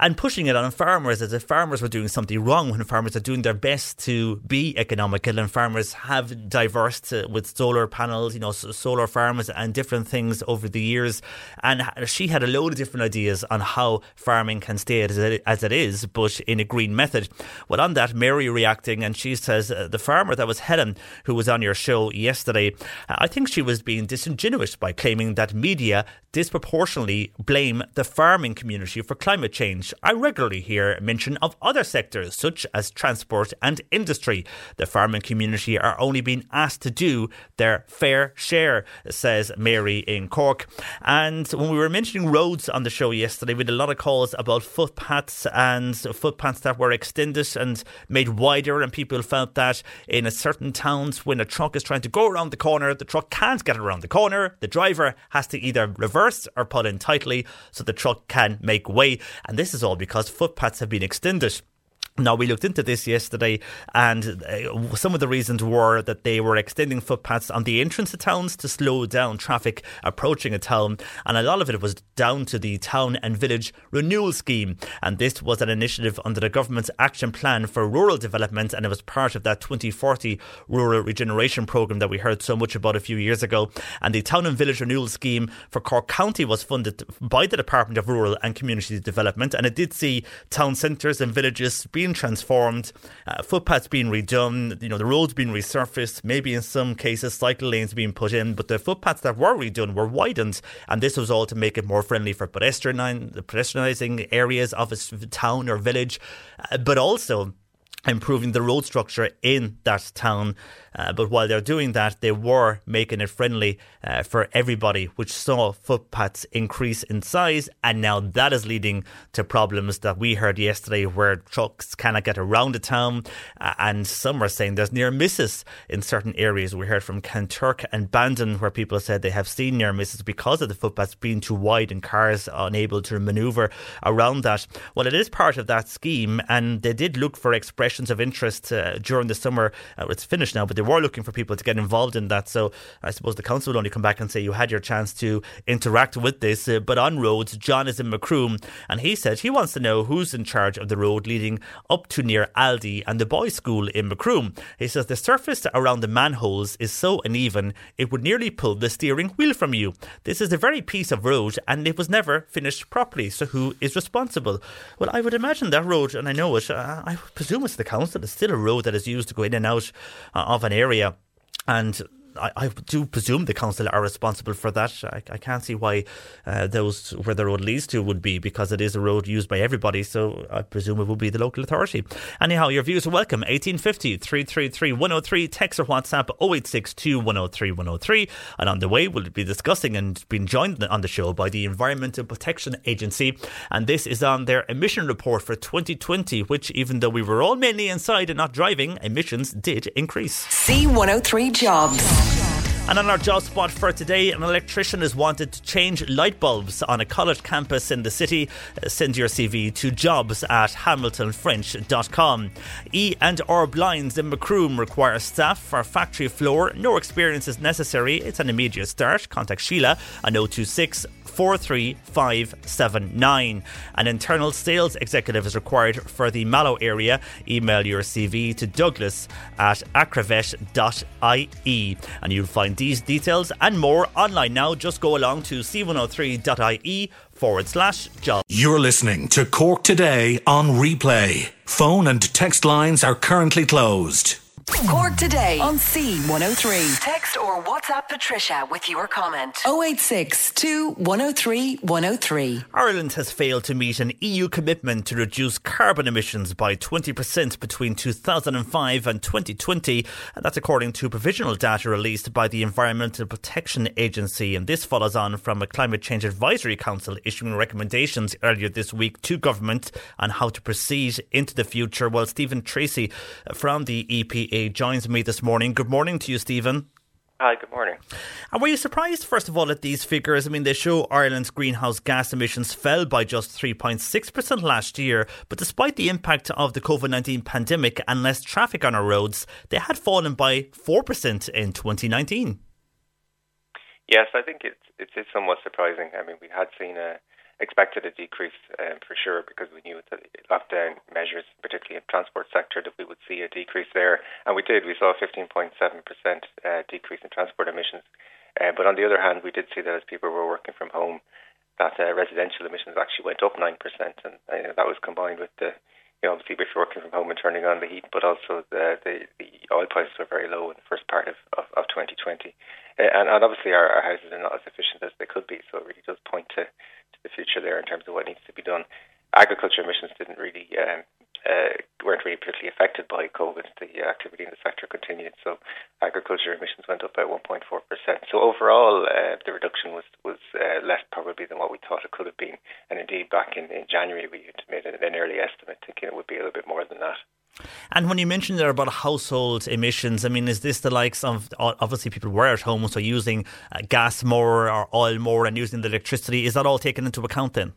and pushing it on farmers as if farmers were doing something wrong when farmers are doing their best to be economical and farmers have diversed with solar panels, you know, solar farms and different things over the years. And she had a load of different ideas on how farming can stay as it, as it is, but in a green method. Well, on that, Mary reacting and she says, uh, the farmer that was Helen, who was on your show yesterday, I think she was being disingenuous by claiming that media disproportionately blame the farming community for climate change. I regularly hear mention of other sectors such as transport and industry. The farming community are only being asked to do their fair share, says Mary in Cork. And when we were mentioning roads on the show yesterday, we had a lot of calls about footpaths and footpaths that were extended and made wider, and people felt that in a certain towns, when a truck is trying to go around the corner, the truck can't get around the corner. The driver has to either reverse or pull in tightly so the truck can make way. And this is is all because footpaths have been extended. Now, we looked into this yesterday, and uh, some of the reasons were that they were extending footpaths on the entrance to towns to slow down traffic approaching a town, and a lot of it was down to the Town and Village Renewal Scheme. And this was an initiative under the government's Action Plan for Rural Development, and it was part of that 2040 Rural Regeneration Programme that we heard so much about a few years ago. And the Town and Village Renewal Scheme for Cork County was funded by the Department of Rural and Community Development, and it did see town centres and villages being transformed, uh, footpaths being redone, you know, the roads being resurfaced, maybe in some cases cycle lanes being put in, but the footpaths that were redone were widened, and this was all to make it more friendly for pedestrian, pedestrianising areas of a town or village, uh, but also improving the road structure in that town uh, but while they're doing that, they were making it friendly uh, for everybody, which saw footpaths increase in size. And now that is leading to problems that we heard yesterday where trucks cannot get around the town. Uh, and some are saying there's near misses in certain areas. We heard from Kanturk and Bandon where people said they have seen near misses because of the footpaths being too wide and cars unable to maneuver around that. Well, it is part of that scheme. And they did look for expressions of interest uh, during the summer. Uh, it's finished now, but they were looking for people to get involved in that. So I suppose the council will only come back and say you had your chance to interact with this. Uh, but on roads, John is in Macroom and he said he wants to know who's in charge of the road leading up to near Aldi and the boys' school in Macroom. He says the surface around the manholes is so uneven it would nearly pull the steering wheel from you. This is a very piece of road and it was never finished properly. So who is responsible? Well, I would imagine that road, and I know it, uh, I presume it's the council. It's still a road that is used to go in and out uh, of an area and I, I, do presume the council are responsible for that. I, I can't see why uh, those where the road leads to would be because it is a road used by everybody. So I presume it will be the local authority. Anyhow, your views are welcome. 1850 333 103. Text or WhatsApp 0862 103 103. And on the way, we'll be discussing and being joined on the show by the Environmental Protection Agency. And this is on their emission report for 2020, which, even though we were all mainly inside and not driving, emissions did increase. C103 Jobs. And on our job spot for today, an electrician is wanted to change light bulbs on a college campus in the city. Uh, send your CV to jobs at hamiltonfrench.com. E and R blinds in Macroom require staff for factory floor. No experience is necessary. It's an immediate start. Contact Sheila on 026 43579. An internal sales executive is required for the Mallow area. Email your CV to douglas at acravet.ie and you'll find these details and more online now. Just go along to c103.ie forward slash job. You're listening to Cork Today on replay. Phone and text lines are currently closed. Cork today on C103. Text or WhatsApp Patricia with your comment. 086 103 103. Ireland has failed to meet an EU commitment to reduce carbon emissions by 20% between 2005 and 2020. And that's according to provisional data released by the Environmental Protection Agency. And this follows on from a Climate Change Advisory Council issuing recommendations earlier this week to government on how to proceed into the future. Well, Stephen Treacy from the EPA joins me this morning. Good morning to you, Stephen. Hi, good morning. And were you surprised, first of all, at these figures? I mean, they show Ireland's greenhouse gas emissions fell by just 3.6% last year, but despite the impact of the COVID 19 pandemic and less traffic on our roads, they had fallen by 4% in 2019. Yes, I think it's, it's somewhat surprising. I mean, we had seen a expected a decrease um, for sure because we knew that lockdown measures, particularly in transport sector, that we would see a decrease there, and we did. We saw a 15.7% uh, decrease in transport emissions. Uh, but on the other hand, we did see that as people were working from home, that uh, residential emissions actually went up nine percent, and uh, that was combined with the you know, obviously you're working from home and turning on the heat, but also the the, the oil prices were very low in the first part of, of, of 2020. Uh, and, and obviously our, our houses are not as efficient as they could be, so it really does point to the future there in terms of what needs to be done. Agriculture emissions didn't really um, uh, weren't really particularly affected by COVID. The activity in the sector continued, so agriculture emissions went up by 1.4 percent. So overall, uh, the reduction was was uh, less probably than what we thought it could have been. And indeed, back in, in January, we had made an, an early estimate thinking it would be a little bit more than that. And when you mentioned there about household emissions, I mean, is this the likes of obviously people were at home, so using uh, gas more or oil more and using the electricity? Is that all taken into account then?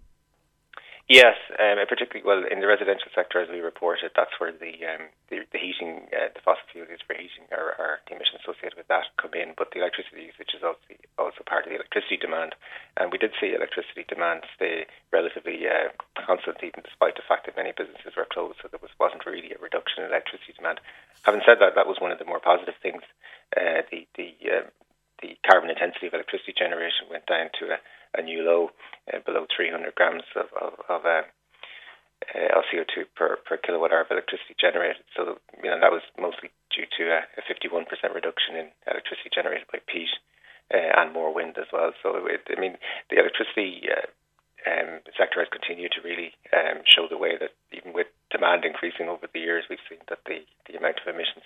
Yes, um, particularly well in the residential sector, as we reported, that's where the um, the, the, heating, uh, the fossil fuels used for heating, are, are the emissions associated with that come in. But the electricity usage is also also part of the electricity demand, and we did see electricity demand stay relatively uh, constant, even despite the fact that many businesses were closed. So there was wasn't really a reduction in electricity demand. Having said that, that was one of the more positive things. Uh, the the uh, the carbon intensity of electricity generation went down to a, a new low uh, below 300 grams of, of, of uh, uh, of CO2 per, per kilowatt hour of electricity generated. So, you know, that was mostly due to a, a 51% reduction in electricity generated by peat uh, and more wind as well. So, it, I mean, the electricity uh, um, sector has continued to really um, show the way that even with demand increasing over the years, we've seen that the, the amount of emissions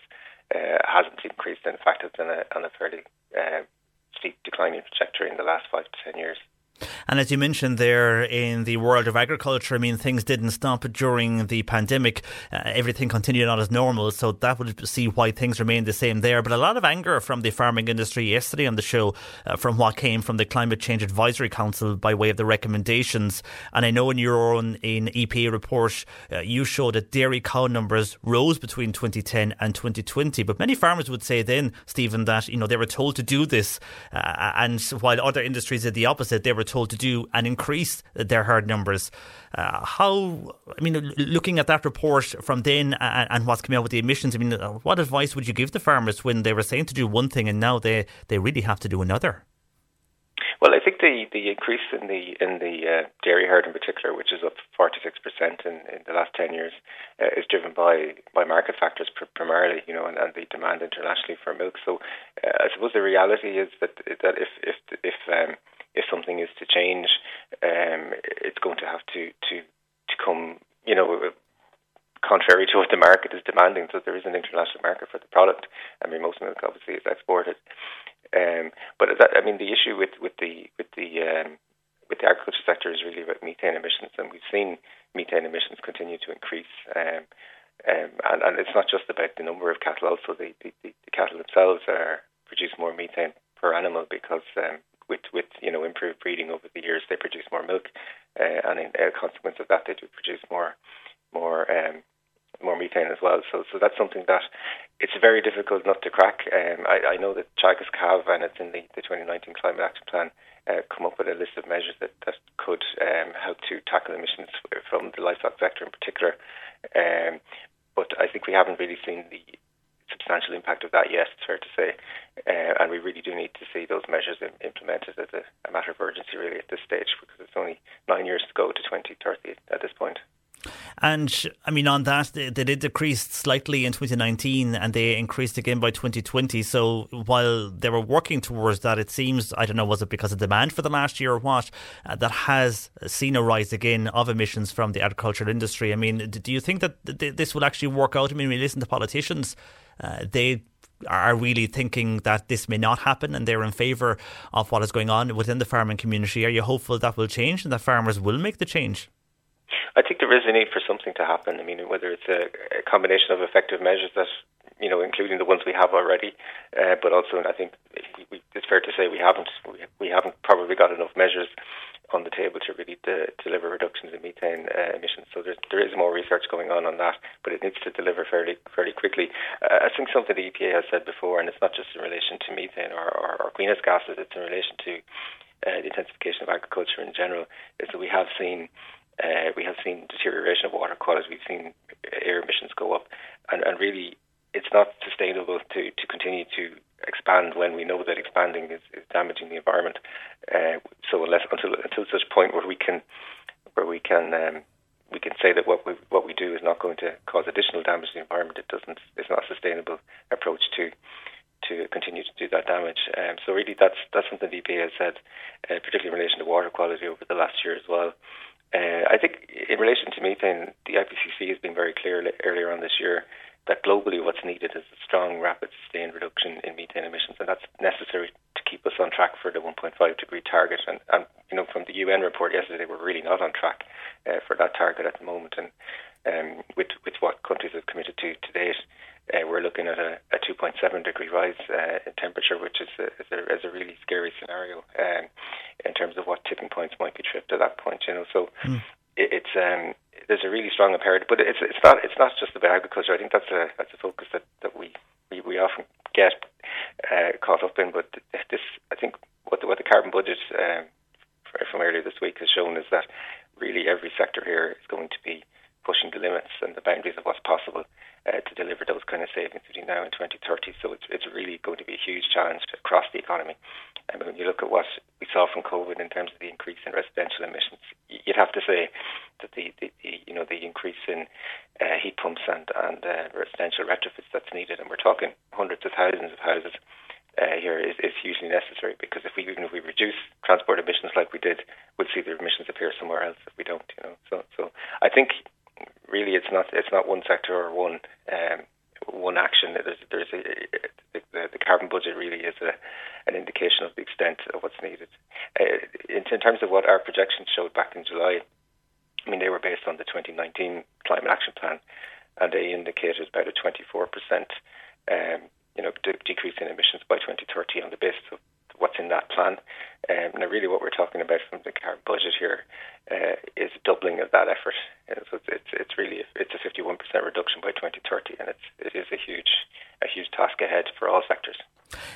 uh, hasn't increased. In fact, it's on a, on a fairly uh, steep declining trajectory in the last five to ten years. And as you mentioned there in the world of agriculture, I mean, things didn't stop during the pandemic. Uh, everything continued on as normal. So that would see why things remain the same there. But a lot of anger from the farming industry yesterday on the show uh, from what came from the Climate Change Advisory Council by way of the recommendations. And I know in your own in EPA report, uh, you showed that dairy cow numbers rose between 2010 and 2020. But many farmers would say then, Stephen, that, you know, they were told to do this. Uh, and while other industries did the opposite, they were told to do and increase their herd numbers. Uh, how, I mean, looking at that report from then and, and, what's coming out with the emissions, I mean, uh, what advice would you give the farmers when they were saying to do one thing and now they, they really have to do another? Well, I think the, the increase in the in the uh, dairy herd in particular, which is up 46% in, in the last 10 years, uh, is driven by, by market factors pr- primarily, you know, and, and, the demand internationally for milk. So uh, I suppose the reality is that that if if if um, if something is to change, um, it's going to have to, to, to come, you know, contrary to what the market is demanding. So there is an international market for the product. I mean, most milk obviously is exported. Um, but that, I mean, the issue with, with the with the um, with the agriculture sector is really about methane emissions, and we've seen methane emissions continue to increase. Um, um, and, and it's not just about the number of cattle; also the, the, the cattle themselves are produce more methane per animal because um, you know improved breeding over the years, they produce more milk, uh, and in a consequence of that, they do produce more more um, more methane as well. So so that's something that it's very difficult not to crack. Um, I, I know that Teagasc have, and it's in the, the 2019 Climate Action Plan, uh, come up with a list of measures that, that could um, help to tackle emissions from the livestock sector in particular. Um, but I think we haven't really seen the substantial impact of that yet, it's fair to say. Uh, and we really do need to see those measures implemented as a, a, matter of urgency, really, at this stage, because it's only nine years to go to 2030 at this point. And I mean, on that, they, they did decrease slightly in 2019 and they increased again by 2020. So while they were working towards that, it seems, I don't know, was it because of demand for the last year or what, uh, that has seen a rise again of emissions from the agricultural industry. I mean, do you think that th- this will actually work out? I mean, we listen to politicians uh, they are really thinking that this may not happen and they're in favour of what is going on within the farming community. Are you hopeful that will change and that farmers will make the change? I think there is a need for something to happen. I mean, whether it's a, a combination of effective measures that, you know, including the ones we have already, uh, but also I think we, it's fair to say we haven't we, we haven't probably got enough measures on the table to really de- deliver reductions in methane uh, emissions. So there, there is more research going on on that, but it needs to deliver fairly fairly quickly. Uh, I think something the EPA has said before, and it's not just in relation to methane or, or, or greenhouse gases, it's in relation to uh, the intensification of agriculture in general, is that we have seen uh, we have seen deterioration of water quality, we've seen air emissions go up, and, and really it's not sustainable to, to continue to expand when we know that expanding is, is damaging the environment. Uh, so unless until until such point where we can where we can um, we can say that what we what we do is not going to cause additional damage to the environment, it doesn't. It's not a sustainable approach to to continue to do that damage. Um, so really, that's that's something the EPA has said, uh, particularly in relation to water quality over the last year as well. Uh, I think in relation to methane, the IPCC has been very clear earlier on this year that globally what's needed is a strong, rapid, sustained reduction in methane emissions, and that's necessary to keep us on track for the 1.5 degree target. And, and you know, from the UN report yesterday, we're really not on track uh, for that target at the moment. And um, with with what countries have committed to to date, uh, we're looking at a, a 2.7 degree rise uh, in temperature, which is a, is a, is a really scary scenario um, in terms of what tipping points might be tripped at that point. You know, so mm. It, it's um, there's a really strong imperative, but it's it's not it's not just about agriculture. I think that's a that's a focus that, that we, we, we often get uh, caught up in. But this, I think, what the, what the carbon budget um, from earlier this week has shown is that really every sector here is going to be pushing the limits and the boundaries of what's possible uh, to deliver those kind of savings between now and 2030. So it's, it's really going to be a huge challenge across the economy. And when you look at what we saw from COVID in terms of the increase in residential emissions, you'd have to say that the, the, the you know the increase in uh, heat pumps and and uh, residential retrofits that's needed, and we're talking hundreds of thousands of houses uh, here is, is hugely necessary because if we even if we reduce transport emissions like we did, we'll see the emissions appear somewhere else if we don't. You know, so so I think really it's not it's not one sector or one um, one action. There's there's a, the, the carbon budget really is a, an indication of the extent of what's needed. Uh, in, in terms of what our projections showed back in July, I mean they were based on the 2019 climate action plan, and they indicated about a 24 percent um, you know, de- decreasing emissions by 2030 on the basis of what's in that plan. Um, now, really, what we're talking about from the current budget here uh, is doubling of that effort. So it's, it's, it's really it's a 51% reduction by 2030, and it's it is a huge a huge task ahead for all sectors.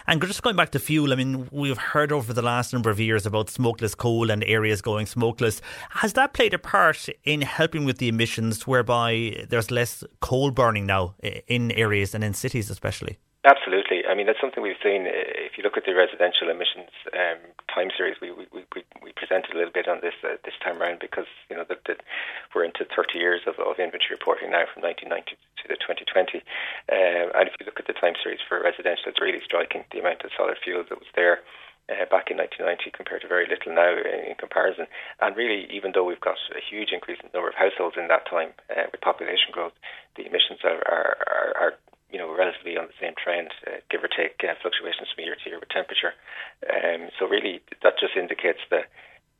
And just going back to fuel, I mean, we've heard over the last number of years about smokeless coal and areas going smokeless. Has that played a part in helping with the emissions, whereby there's less coal burning now in areas and in cities, especially? Absolutely. I mean, that's something we've seen. Uh, if you look at the residential emissions um, time series, we, we, we, we presented a little bit on this uh, this time around because you know that, we're into 30 years of, of inventory reporting now from 1990 to the 2020. Um, and if you look at the time series for residential, it's really striking the amount of solid fuel that was there. Uh, back in 1990 compared to very little now in, in, comparison. And really, even though we've got a huge increase in the number of households in that time uh, with population growth, the emissions are, are, are, are you know, relatively on the same trend, uh, give or take uh, fluctuations from year to year with temperature. Um, so really, that just indicates that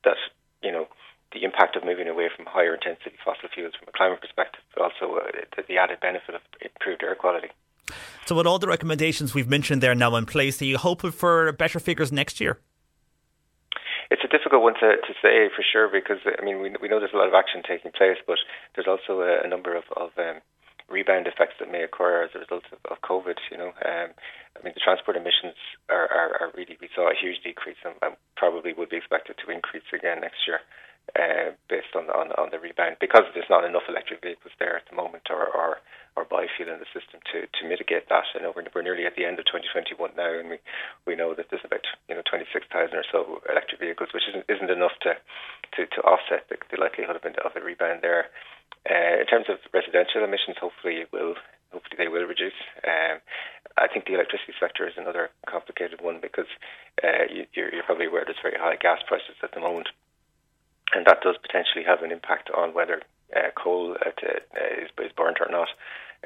that you know the impact of moving away from higher intensity fossil fuels from a climate perspective, but also uh, the, added benefit of improved air quality. So, with all the recommendations we've mentioned there now in place, are you hoping for better figures next year? It's a difficult one to, to say for sure because I mean we, we know there's a lot of action taking place, but there's also a, a number of, of um, rebound effects that may occur as a result of, of COVID. You know, um, I mean, the transport emissions are, are, are, really we saw a huge decrease and, and, probably would be expected to increase again next year. Uh, based on, on on the rebound, because there's not enough electric vehicles there at the moment, or or, or biofuel in the system to, to mitigate that. I know we're, we're nearly at the end of 2021 now, and we, we know that there's about you know 26,000 or so electric vehicles, which isn't isn't enough to to, to offset the, the likelihood of, of a rebound there. Uh, in terms of residential emissions, hopefully it will. Hopefully they will reduce. Um, I think the electricity sector is another complicated one because uh, you, you're, you're probably aware there's very high gas prices at the moment, and that does potentially have an impact on whether uh, coal uh, to, uh, is, is burnt or not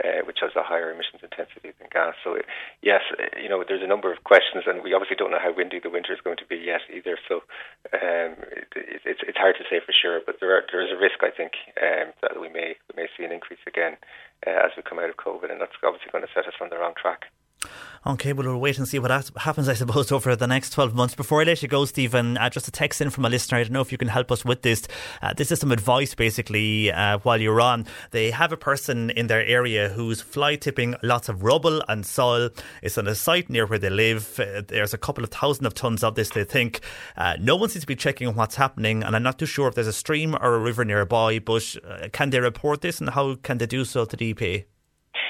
uh, which has a higher emissions intensity than gas. So, it, yes, you know, there's a number of questions, and we obviously don't know how windy the winter is going to be yet either. So, um, it, it's it's hard to say for sure, but there are, there is a risk, I think, um, that we may we may see an increase again uh, as we come out of COVID, and that's obviously going to set us on the wrong track. Okay, well, we'll wait and see what happens, I suppose, *laughs* over the next 12 months. Before I let you go, Stephen, uh, just a text in from a listener. I don't know if you can help us with this. Uh, this is some advice, basically, uh, while you're on. They have a person in their area who's fly tipping lots of rubble and soil. It's on a site near where they live. Uh, there's a couple of thousand of tons of this, they think. Uh, no one seems to be checking what's happening, and I'm not too sure if there's a stream or a river nearby, but uh, can they report this and how can they do so to the EPA?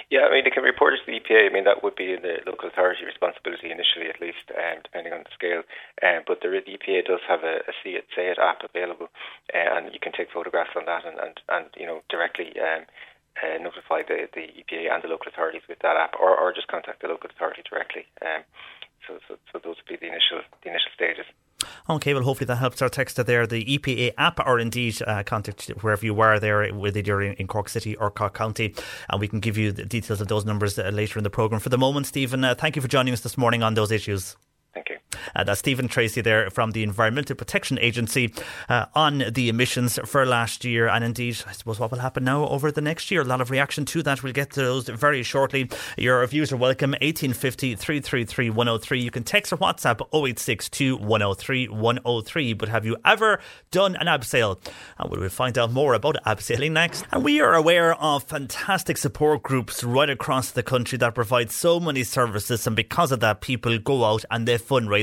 Yeah, I mean, they can report to the EPA. I mean, that would be the local authority responsibility initially, at least, um, depending on the scale. Um, but the, the, EPA does have a, a See It, Say It app available, uh, and you can take photographs on that and, and, and you know, directly um, uh, notify the, the EPA and the local authorities with that app, or, or just contact the local authority directly. Um, so, so, so those would be the initial the initial stages. Okay, well, hopefully that helps our texter there. The EPA app, or indeed uh, contact wherever you are there, whether you're in, Cork City or Cork County, and we can give you the details of those numbers uh, later in the programme. For the moment, Stephen, uh, thank you for joining us this morning on those issues. Uh, that's Stephen Treacy there from the Environmental Protection Agency uh, on the emissions for last year. And indeed, I suppose what will happen now over the next year. A lot of reaction to that. We'll get to those very shortly. Your views are welcome. 1850 333 103. You can text or WhatsApp 0862 103 103. But have you ever done an abseil? And we will find out more about abseiling next. And we are aware of fantastic support groups right across the country that provide so many services. And because of that, people go out and they fundraise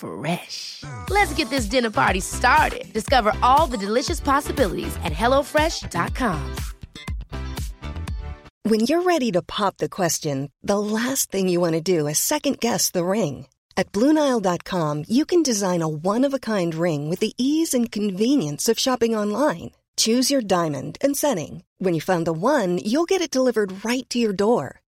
Fresh. Let's get this dinner party started. Discover all the delicious possibilities at hellofresh.com. When you're ready to pop the question, the last thing you want to do is second guess the ring. At Bluenile.com, you can design a one of a kind ring with the ease and convenience of shopping online. Choose your diamond and setting. When you find the one, you'll get it delivered right to your door.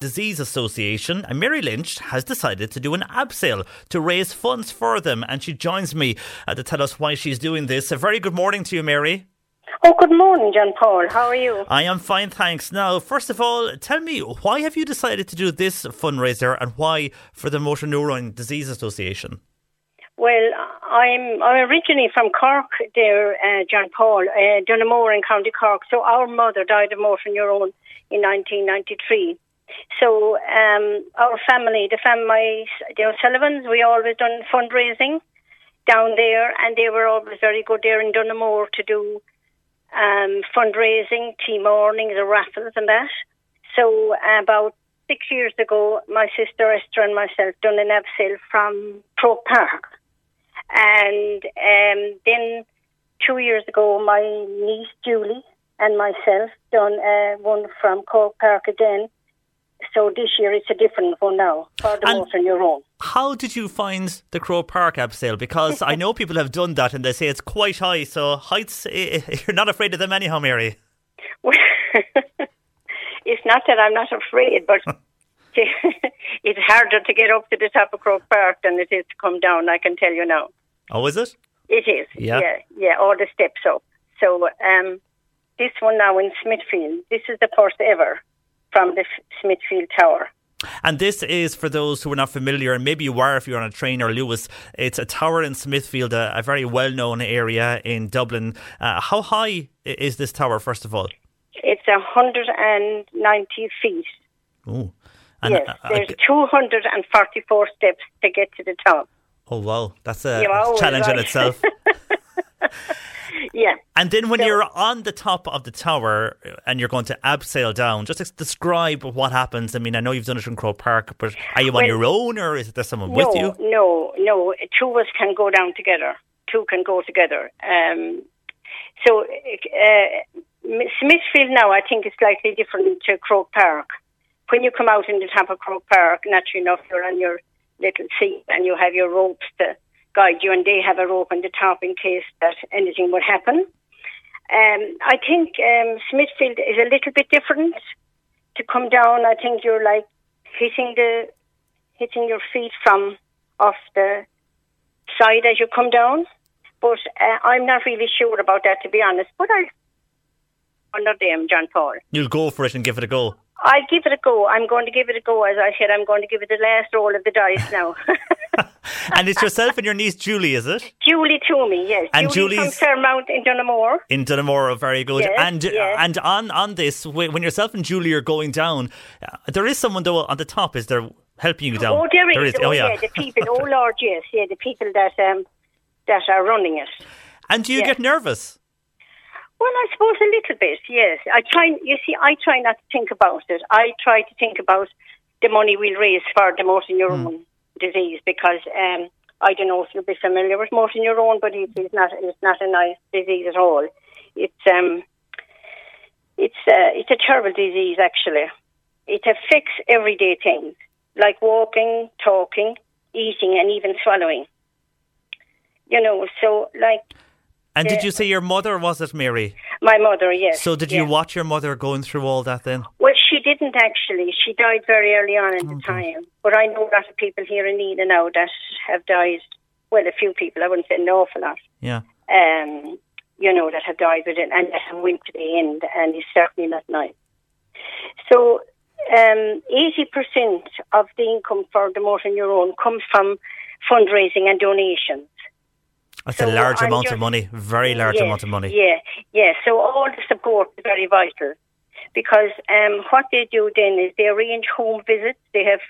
Disease Association and Mary Lynch has decided to do an abseil to raise funds for them and she joins me uh, to tell us why she's doing this. A very good morning to you, Mary. Oh, good morning, John Paul. How are you? I am fine, thanks. Now, first of all, tell me, why have you decided to do this fundraiser and why for the Motor Neurone Disease Association? Well, I'm I'm originally from Cork, there, uh, John Paul, uh, Donoughmore in County Cork. So our mother died of motor neurone in 1993. So um, our family, the family, the O'Sullivans, we always done fundraising down there, and they were always very good there in Donoughmore to do um, fundraising, tea mornings, or raffles, and that. So about six years ago, my sister Esther and myself done an abseil from Croke Park, and um, then two years ago, my niece Julie and myself done uh, one from Croke Park again. So this year it's a different one now for the And- motor neurone. How did you find the Croke Park abseil? Because I know people have done that and they say it's quite high, so heights, you're not afraid of them anyhow, Mary. Well, *laughs* it's not that I'm not afraid, but *laughs* *laughs* it's harder to get up to the top of Croke Park than it is to come down. I can tell you now. Oh, is it? It is. Yeah. yeah, yeah, all the steps up. So um, this one now in Smithfield, this is the first ever from the Smithfield Tower. And this is for those who are not familiar, and maybe you are if you're on a train or Luas. It's a tower in Smithfield, a, a very well known area in Dublin. Uh, how high is this tower, first of all? It's a 190 feet. Ooh. yes, uh, there's 244 steps to get to the top. oh, wow. That's a challenge in itself. *laughs* *laughs* Yeah. And then when So- you're on the top of the tower and you're going to abseil down, just describe what happens. I mean, I know you've done it in Croke Park, but are you on your own or is there someone no, with you? No, no. Two of us can go down together. Two can go together. Um, so uh, Smithfield now, I think, is slightly different to Croke Park. When you come out in the top of Croke Park, naturally enough, you're on your little seat and you have your ropes to guide you, and they have a rope on the top in case that anything would happen. Um, I think um, Smithfield is a little bit different. To come down, I think you're like hitting the hitting your feet from off the side as you come down. But uh, I'm not really sure about that, to be honest. But I under them, John Paul. You'll go for it and give it a go. I'll give it a go. I'm going to give it a go. As I said, I'm going to give it the last roll of the dice now. *laughs* And it's yourself and your niece Julie, is it? Julie Toomey, yes. And Julie from Julie's- Fairmount in Donoughmore. In Donoughmore, very good. Yes, and yes. and on on this, when yourself and Julie are going down, uh, there is someone though on the top. Is there helping you down? Oh, there is. Oh, Oh, yeah. the people. Oh, Lord, yes. Yeah, the people that um, that are running it. and do you yeah. get nervous? Well, I suppose a little bit, yes. I try, you see, I try not to think about it. I try to think about the money we'll raise for the motor neurone disease because um, I don't know if you'll be familiar with motor neurone, but it is not, it's not a nice disease at all. It's um, it's uh, it's a terrible disease actually. It affects everyday things like walking, talking, eating, and even swallowing. You know, so like And did you say your mother was it, Mary? my mother, yes. So did yeah. you watch your mother going through all that then? Well, she didn't actually. She died very early on in the time. But I know a lot of people here in Nenagh now that have died. Well, a few people. I wouldn't say an awful lot. Yeah. Um, you know that have died with it and that have went to the end, and it's certainly not nice. So, um, eighty percent of the income for the motor neurone comes from fundraising and donations. That's So a large amount of just- money. Very large Yes, amount of money. Yeah, yeah. So all the support is very vital because um, what they do then is they arrange home visits. They have,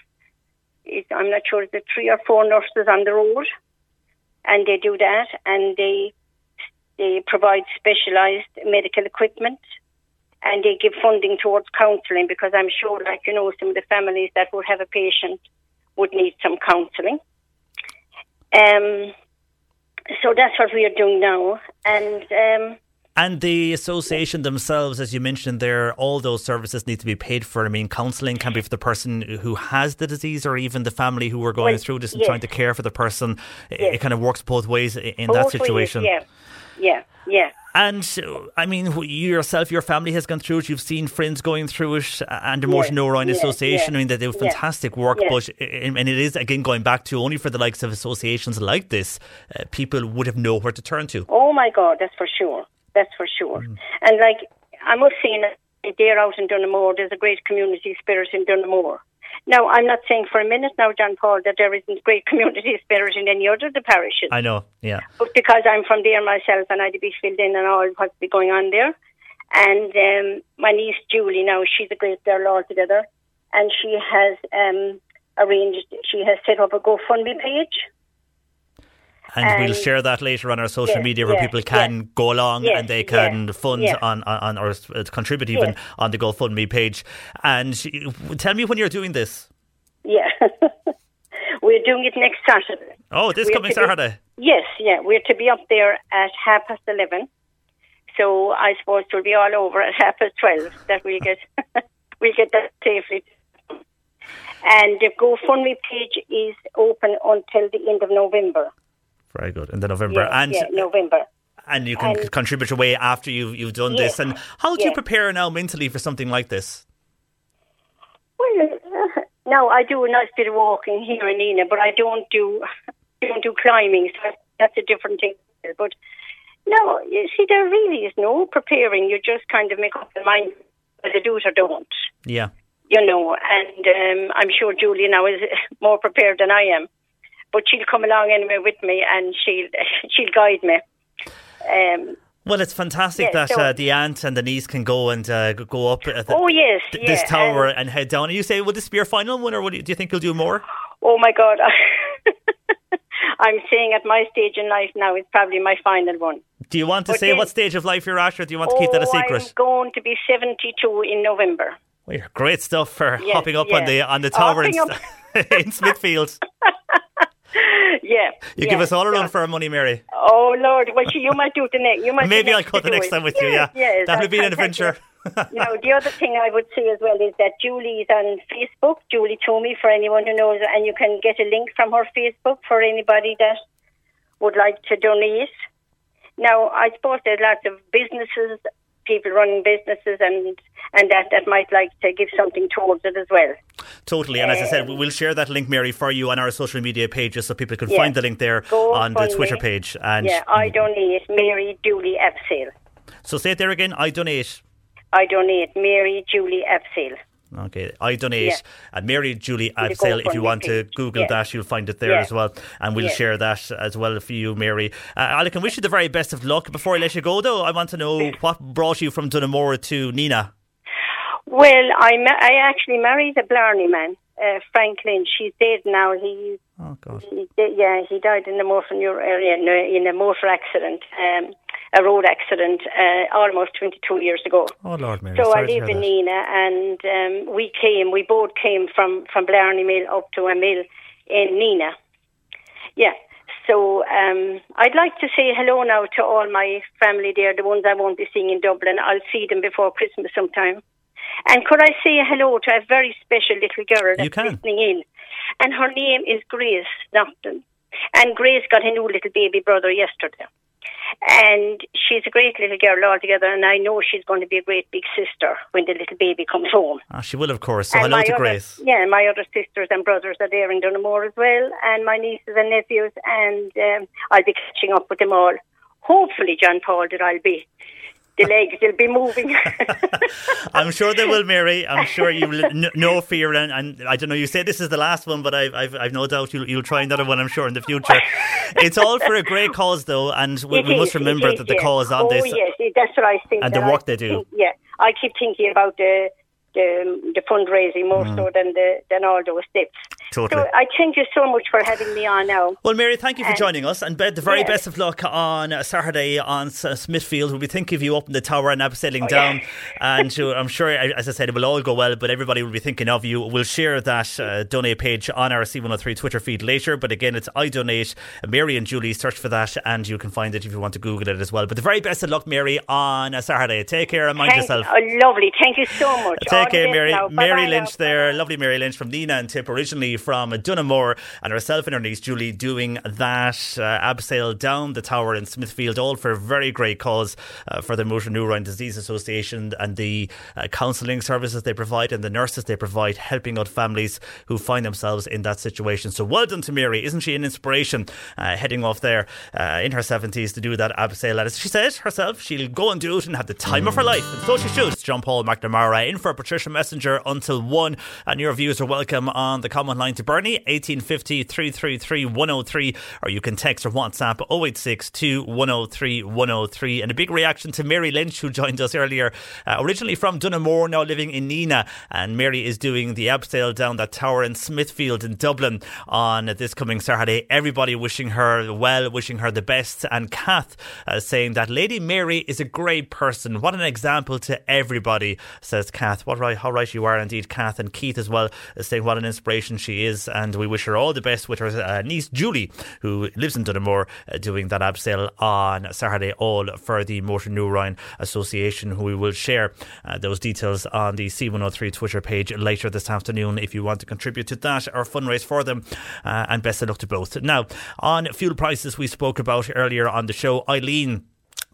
I'm not sure, the three or four nurses on the road, and they do that, and they they provide specialised medical equipment, and they give funding towards counselling because I'm sure, like you know, some of the families that would have a patient would need some counselling. Um, so that's what we are doing now, and um, And the association themselves, as you mentioned there, all those services need to be paid for. I mean, counselling can be for the person who has the disease or even the family who are going Well, through this and yes. trying to care for the person. It- Yes. It kind of works both ways in both that ways, situation. yeah, yeah, yeah. And I mean, you yourself, your family has gone through it. You've seen friends going through it, uh, and the Morton Yeah, yeah, Association. yeah, I mean, they do fantastic work. But uh, and it is again going back to only for the likes of associations like this, uh, people would have nowhere to turn to. Oh my God, that's for sure. That's for sure. Mm. And like I must say, there out in Donoughmore, there's a great community spirit in Donoughmore. Now, I'm not saying for a minute now, John Paul, that there isn't great community spirit in any other of the parishes. I know, yeah. But because I'm from there myself and I'd be filled in and all what's be going on there. And um, my niece Julie now, she's a great girl altogether. And she has um, arranged, she has set up a GoFundMe page. And, we'll share that later on our social Yeah, media where yeah, people can go along Yes, and they can fund on, on, or contribute even Yes. on the GoFundMe page. And tell me when you're doing this. Yeah. *laughs* We're doing it next Saturday. Oh, this We're coming to be- Saturday. Yes, yeah. We're to be up there at half past 11. So I suppose it'll be all over at half past 12 that we'll get, *laughs* we'll get that safely. And the GoFundMe page is open until the end of November. Very good. In the November. Yeah, and yeah, November. and you can and- contribute away after you've, you've done Yeah, this. And how do you prepare now mentally for something like this? Well, *laughs* uh, no, I do a nice bit of walking here in Nenagh, but I don't do *laughs* don't do climbing. So that's a different thing. But no, you see, there really is no preparing. You just kind of make up your mind whether do it or don't. Yeah. You know, and um, I'm sure Julie now is *laughs* more prepared than I am. But she'll come along anyway with me, and she'll *laughs* she'll guide me. Um, Well, it's fantastic Yeah, that so- uh, the aunt and the niece can go and uh, go up at the, oh yes, th- yeah, this tower and- and, head down. And you say, will this be your final one, or you, do you think you'll do more? Oh my God. *laughs* I'm saying at my stage in life now, it's probably my final one. Do you want to But say then- what stage of life you're at, or do you want to keep that a Oh, secret? I'm going to be 72 in November. Well, great stuff for Yes, hopping up on the on the tower in, *laughs* in Smithfield. *laughs* Yeah. You yeah, give us all a yeah. for our money, Mary. Oh Lord, well, you might do it the next. You might. Maybe I'll go the next it. time with you. Yes, Yeah, yes, that would be an contact *laughs* you. adventure. now, the other *laughs* thing I would say as well is that Julie's on Facebook, Julie Toomey, for anyone who knows, and you can get a link from her Facebook for anybody that would like to donate. Now, I suppose there's lots of businesses, people running businesses, and and that that might like to give something towards it as well. Totally, and as I said, we- we'll share that link, Mary, for you on our social media pages so people can Yeah. find the link there Go on the Twitter me. page. And yeah, I donate Mary Julie Absale. so say it there again. I donate. I donate Mary Julie Absale. Okay, I donate. Yeah. And Mary Julie Absale, if you want to. Google Yeah. that, you'll find it there Yeah. as well. And we'll share that as well for you, Mary. Uh, I can wish you the very best of luck. Before I let you go, though, I want to know what brought you from Donoughmore to Nenagh. Well, I ma- I actually married a Blarney man, uh, Franklin. She's dead now. He, Oh, God. he yeah, he died in a motor area in a, in a motor accident, um, a road accident, uh, almost 22 years ago. Oh, Lord, Mary. So I sorry to live in that. Nenagh, and um, we came. We both came from from Blarney Mill up to a mill in Nenagh. Yeah. So um, I'd like to say hello now to all my family there, the ones I won't be seeing in Dublin. I'll see them before Christmas sometime. And could I say hello to a very special little girl that's listening in? And her name is Grace Nocton. And Grace got a new little baby brother yesterday. And she's a great little girl altogether, and I know she's going to be a great big sister when the little baby comes home. Ah, she will, of course. So And hello to other- Grace. Yeah, my other sisters and brothers are there in Donoughmore as well, and my nieces and nephews, and um, I'll be catching up with them all. Hopefully, John Paul, that I'll be. The legs will be moving. *laughs* I'm sure they will, Mary. I'm sure you will. n- No fear, and, and I don't know. You say this is the last one, but I've I've, I've no doubt you'll, you'll try another one. I'm sure in the future. *laughs* It's all for a great cause, though, and we, we is, must remember is, that the yeah. cause on oh, this yes, that's what I think. and the that I work they do. think- yeah, I keep thinking about the the, the fundraising more Mm. so than the than all those steps. Totally. So I thank you so much for having me on now. Well, Mary, thank you for And- joining us, and the very Yes. best of luck on Saturday on Smithfield. We'll be thinking of you up in the tower and abseiling Oh, down, *laughs* and I'm sure, as I said, it will all go well. But everybody will be thinking of you. We'll share that uh, donate page on our C103 Twitter feed later. But again, it's I donate. Mary and Julie, search for that, and you can find it if you want to Google it as well. But the very best of luck, Mary, on Saturday. Take care and mind Thank- yourself. oh, lovely. Thank you so much. Take the care, Mary. now. Mary Bye-bye Lynch now. there, lovely Mary Lynch from Nenagh and Tip, originally from Donoughmore, and herself and her niece Julie doing that uh, abseil down the tower in Smithfield, all for a very great cause uh, for the Motor Neurone Disease Association and the uh, counselling services they provide and the nurses they provide, helping out families who find themselves in that situation. So well done to Mary. Isn't she an inspiration uh, heading off there uh, in her 70s to do that abseil? As she said herself, she'll go and do it and have the time of her life. And so she should. John Paul McNamara in for Patricia Messinger until 1. And your views are welcome on the common line to Bernie, 1850 333 103, or you can text or WhatsApp 086 103 103. And a big reaction to Mary Lynch, who joined us earlier, uh, originally from Donoughmore, now living in Nenagh. And Mary is doing the abseil down that tower in Smithfield in Dublin on this coming Saturday. Everybody wishing her well, wishing her the best. And Kath uh, saying that Lady Mary is a great person. What an example to everybody, says Kath. What right, how right you are indeed, Kath. And Keith as well is saying what an inspiration she is. And we wish her all the best with her uh, niece Julie, who lives in Donoughmore, uh, doing that abseil on Saturday, all for the Motor Neurone Association, who we will share uh, those details on the C103 Twitter page later this afternoon if you want to contribute to that or fundraise for them. Uh, and best of luck to both. Now, on fuel prices we spoke about earlier on the show, Eileen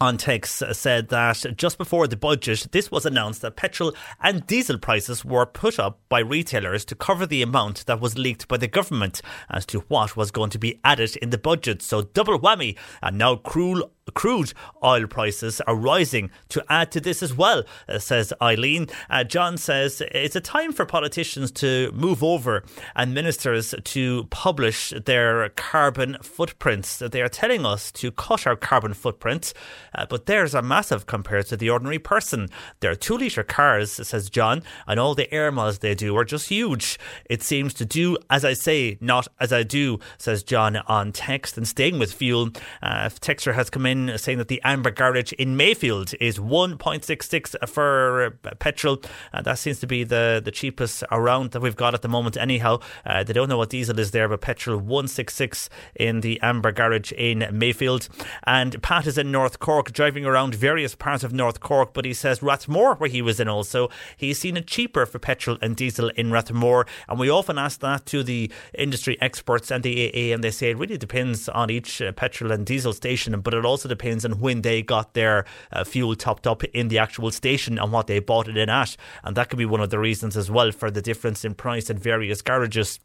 on text said that just before the budget, this was announced that petrol and diesel prices were put up by retailers to cover the amount that was leaked by the government as to what was going to be added in the budget. So double whammy, and now cruel. Crude oil prices are rising to add to this as well, uh, says Eileen. Uh, John says it's a time for politicians to move over and ministers to publish their carbon footprints. They are telling us to cut our carbon footprint, uh, but theirs are massive compared to the ordinary person. They're two litre cars, says John, and all the air miles they do are just huge. It seems to do as I say, not as I do, says John on text. And staying with fuel, uh, Texter has come in saying that the Amber Garage in Mayfield is 1.66 for uh, petrol. Uh, that seems to be the, the cheapest around that we've got at the moment, anyhow. Uh, they don't know what diesel is there, but petrol 166 in the Amber Garage in Mayfield. And Pat is in North Cork, driving around various parts of North Cork, but he says Rathmore, where he was in also, he's seen it cheaper for petrol and diesel in Rathmore. And we often ask that to the industry experts and the AA, and they say it really depends on each uh, petrol and diesel station, but it also depends on when they got their uh, fuel topped up in the actual station and what they bought it in at. And that could be one of the reasons as well for the difference in price at various garages.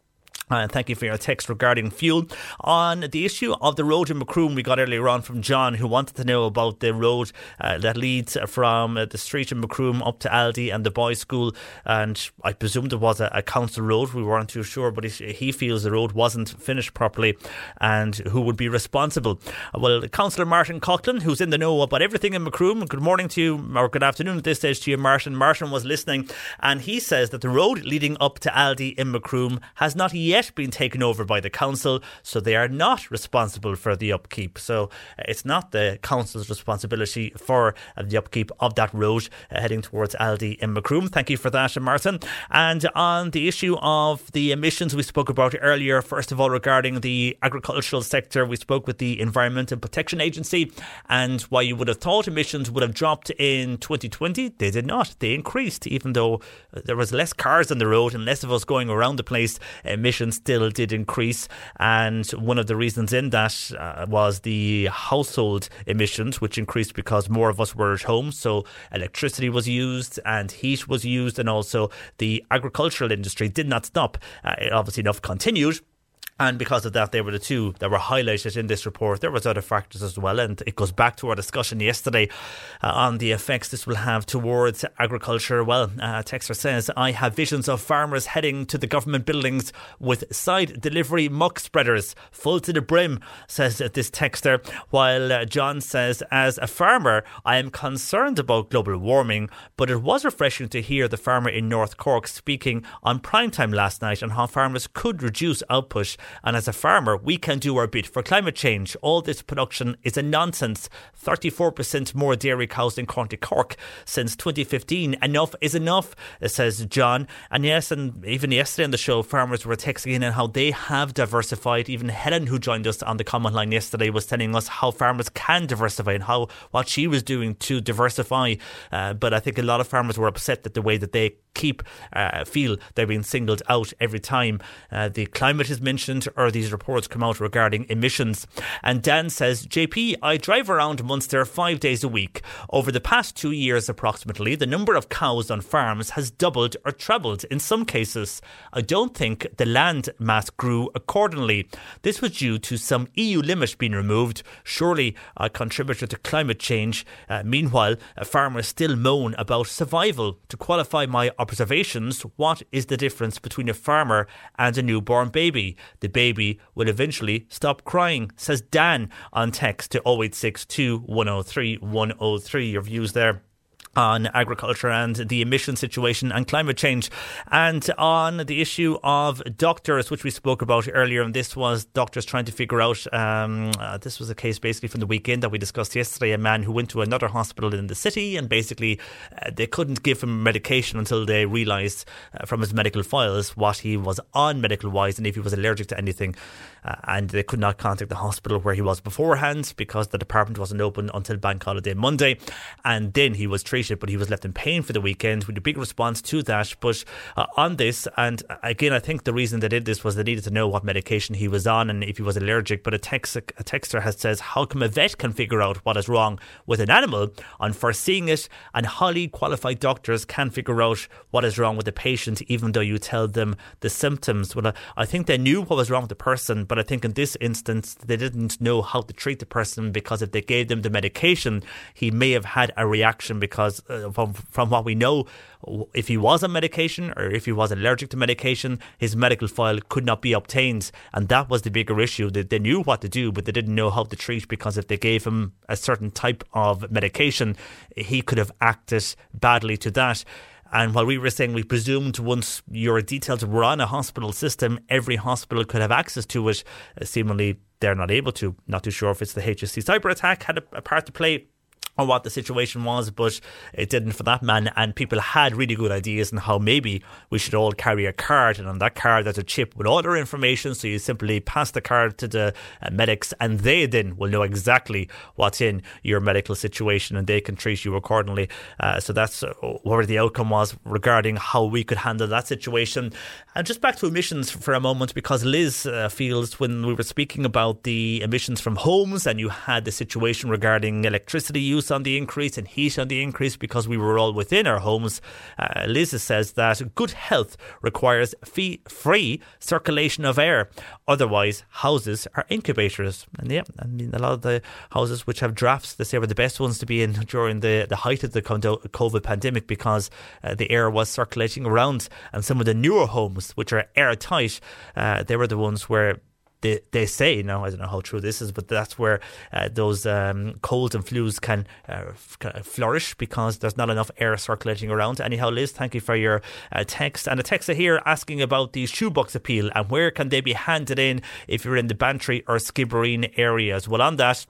Uh, thank you for your text regarding fuel. On the issue of the road in Macroom, we got earlier on from John, who wanted to know about the road uh, that leads from uh, the street in Macroom up to Aldi and the boys' school. And I presumed it was a, a council road. We weren't too sure, but he, he feels the road wasn't finished properly and who would be responsible. Uh, well, Councillor Martin Coughlin, who's in the know about everything in Macroom, good morning to you, or good afternoon at this stage to you, Martin. Martin was listening, and he says that the road leading up to Aldi in Macroom has not yet yet been taken over by the council, so they are not responsible for the upkeep. So uh, it's not the council's responsibility for uh, the upkeep of that road uh, heading towards Aldi in Macroom. Thank you for that, Martin. And on the issue of the emissions we spoke about earlier, first of all, regarding the agricultural sector, we spoke with the Environment and Protection Agency and why you would have thought emissions would have dropped in 2020. They did not. They increased, even though there was less cars on the road and less of us going around the place. Emissions still did increase. And one of the reasons in that uh, was the household emissions, which increased because more of us were at home. So electricity was used and heat was used, and also the agricultural industry did not stop. Uh, obviously, enough continued and because of that, they were the two that were highlighted in this report. There was other factors as well, and it goes back to our discussion yesterday uh, on the effects this will have towards agriculture. Well, uh, Texter says, I have visions of farmers heading to the government buildings with side delivery muck spreaders full to the brim, says this Texter. While uh, John says, as a farmer, I am concerned about global warming, but it was refreshing to hear the farmer in North Cork speaking on primetime last night on how farmers could reduce output and as a farmer, we can do our bit for climate change. All this production is a nonsense. 34% more dairy cows in County Cork since 2015. Enough is enough, says John. And yes, and even yesterday on the show, farmers were texting in and how they have diversified. Even Helen, who joined us on the comment line yesterday, was telling us how farmers can diversify and how what she was doing to diversify. Uh, but I think a lot of farmers were upset that the way that they keep uh, feel they're being singled out every time uh, the climate is mentioned or these reports come out regarding emissions. And Dan says, JP, I drive around Munster five days a week. Over the past two years, approximately, the number of cows on farms has doubled or trebled in some cases. I don't think the land mass grew accordingly. This was due to some EU limit being removed, surely a contributor to climate change. Uh, meanwhile, farmers still moan about survival. To qualify my observations, what is the difference between a farmer and a newborn baby? The baby will eventually stop crying, says Dan on text to 0862 103 103. Your views there on agriculture and the emission situation and climate change, and on the issue of doctors, which we spoke about earlier. And this was doctors trying to figure out. Um, uh, this was a case basically from the weekend that we discussed yesterday. A man who went to another hospital in the city, and basically uh, they couldn't give him medication until they realised uh, from his medical files what he was on medical wise and if he was allergic to anything. Uh, and they could not contact the hospital where he was beforehand because the department wasn't open until bank holiday Monday, and then he was treated but he was left in pain for the weekend with a big response to that. But uh, on this, and again, I think the reason they did this was they needed to know what medication he was on and if he was allergic. But a, text, a texter has says, How come a vet can figure out what is wrong with an animal on first seeing it, and highly qualified doctors can figure out what is wrong with the patient, even though you tell them the symptoms? Well, I think they knew what was wrong with the person, but I think in this instance, they didn't know how to treat the person because if they gave them the medication, he may have had a reaction because uh, from from what we know, if he was on medication or if he was allergic to medication, his medical file could not be obtained, and that was the bigger issue. That they knew what to do, but they didn't know how to treat because if they gave him a certain type of medication, he could have acted badly to that. And while we were saying we presumed once your details were on a hospital system, every hospital could have access to it, uh, seemingly they're not able to. Not too sure if it's the HSE cyber attack had a, a part to play or what the situation was, but it didn't for that man. And people had really good ideas on how maybe we should all carry a card, and on that card there's a chip with all their information. So you simply pass the card to the uh, medics, and they then will know exactly what's in your medical situation, and they can treat you accordingly. Uh, so that's uh, where the outcome was regarding how we could handle that situation. And just back to emissions for a moment, because Liz uh, feels when we were speaking about the emissions from homes, and you had the situation regarding electricity use on the increase and heat on the increase because we were all within our homes. Uh, Liz says that good health requires fee- free circulation of air. Otherwise, houses are incubators. And yeah, I mean, a lot of the houses which have drafts, they say were the best ones to be in during the, the height of the COVID pandemic because uh, the air was circulating around. And some of the newer homes, which are airtight, uh, they were the ones where they, they say now I don't know how true this is, but that's where uh, those um, colds and flus can uh, flourish because there's not enough air circulating around. Anyhow, Liz, thank you for your uh, text and a text here asking about the shoebox appeal and where can they be handed in if you're in the Bantry or Skibbereen areas. Well, on that.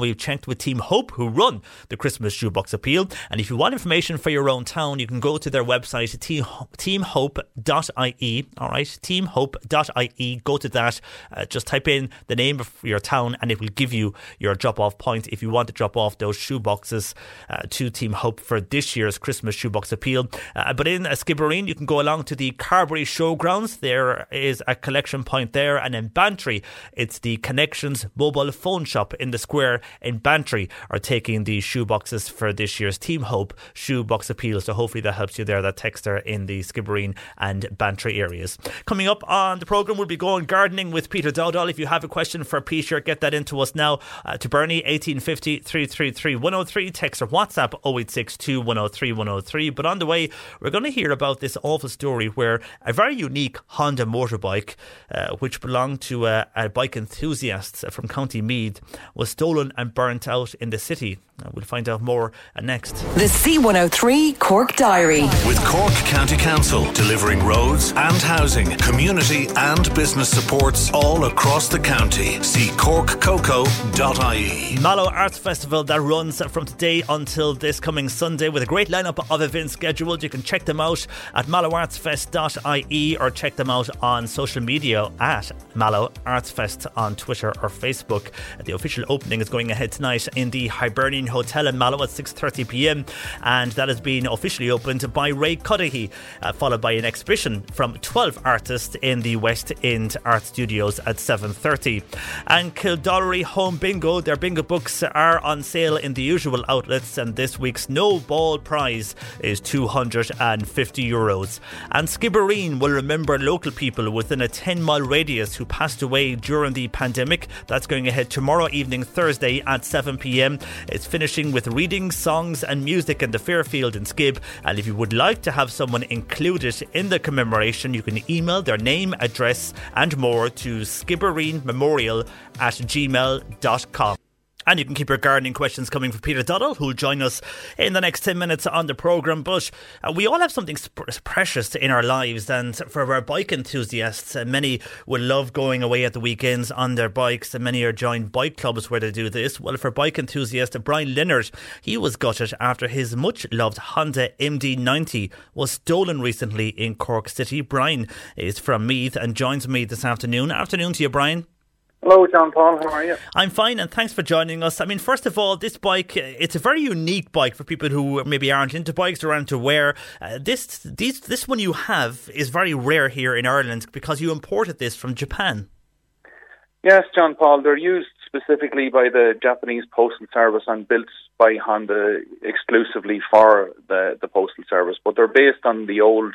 We've checked with Team Hope, who run the Christmas Shoebox Appeal. And if you want information for your own town, you can go to their website, team, teamhope.ie. All right, teamhope.ie. Go to that. Uh, just type in the name of your town, and it will give you your drop off point if you want to drop off those shoeboxes uh, to Team Hope for this year's Christmas Shoebox Appeal. Uh, but in Skibbereen, you can go along to the Carbery Showgrounds. There is a collection point there. And in Bantry, it's the Connections mobile phone shop in the square in Bantry are taking the shoe boxes for this year's Team Hope shoe box appeal. So hopefully that helps you there, that texter in the Skibbereen and Bantry areas. Coming up on the programme, we'll be going gardening with Peter Dowdall. If you have a question for Peter, get that into us now uh, to Bernie 1850 333 103. Text or WhatsApp 0862 103 103. But on the way, we're going to hear about this awful story where a very unique Honda motorbike, uh, which belonged to uh, a bike enthusiast from County Meath, was stolen and burnt out in the city. Uh, we'll find out more uh, next. The C103 Cork Diary. With Cork County Council delivering roads and housing, community and business supports all across the county. See corkcoco.ie. Mallow Arts Festival that runs from today until this coming Sunday with a great lineup of events scheduled. You can check them out at mallowartsfest.ie or check them out on social media at Mallow Arts Fest on Twitter or Facebook. The official opening is going ahead tonight in the Hibernian Hotel in Mallow at 6:30 p.m. and that has been officially opened by Ray Cudahy, uh, followed by an exhibition from 12 artists in the West End Art Studios at 7:30. And Kildorrery Home Bingo, their bingo books are on sale in the usual outlets, and this week's no ball prize is 250 euros. And Skibbereen will remember local people within a 10 mile radius who passed away during the pandemic. That's going ahead tomorrow evening, Thursday at 7 pm. It's finishing with reading, songs, and music in the Fairfield and Skib. And if you would like to have someone included in the commemoration, you can email their name, address, and more to skibbereenmemorial at gmail.com. And you can keep your gardening questions coming for Peter Dowdall, who'll join us in the next 10 minutes on the programme. But uh, we all have something precious in our lives. And for our bike enthusiasts, uh, many will love going away at the weekends on their bikes. And many are joined bike clubs where they do this. Well, for bike enthusiast Brian Leonard, he was gutted after his much loved Honda MD90 was stolen recently in Cork City. Brian is from Meath and joins me this afternoon. Afternoon to you, Brian. Hello, John Paul. How are you? I'm fine, and thanks for joining us. I mean, first of all, this bike, it's a very unique bike for people who maybe aren't into bikes or aren't aware. Uh, this, these, this one you have is very rare here in Ireland because you imported this from Japan. Yes, John Paul. They're used specifically by the Japanese Postal Service and built by Honda exclusively for the, the Postal Service, but they're based on the old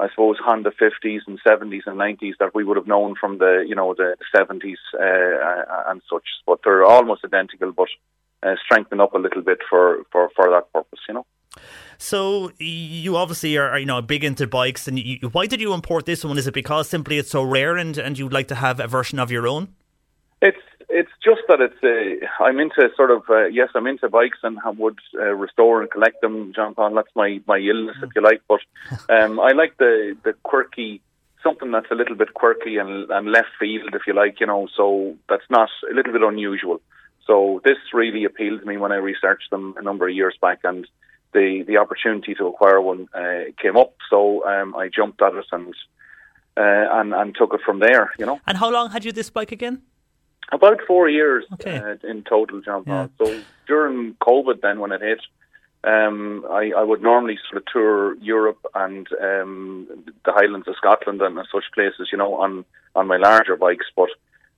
I suppose Honda 50s and 70s and 90s that we would have known from the you know the 70s uh, and such. But they're almost identical, but uh, strengthened up a little bit for, for, for that purpose, you know. So you obviously are, you know big into bikes, and you, why did you import this one? Is it because simply it's so rare, and and you'd like to have a version of your own? It's it's just that it's uh, I'm into sort of uh, yes I'm into bikes and I would uh, restore and collect them, John Paul. That's my my illness, if you like. But *laughs* um, I like the the quirky something that's a little bit quirky and and left field, if you like. You know, so that's not a little bit unusual. So this really appealed to me when I researched them a number of years back, and the the opportunity to acquire one uh, came up. So um, I jumped at it and. Uh, and and took it from there, you know. And how long had you this bike again? About four years okay. uh, in total, John Paul. Yeah. So during COVID, then when it hit, um, I, I, would normally sort of tour Europe and um, the Highlands of Scotland and such places, you know, on on my larger bikes. But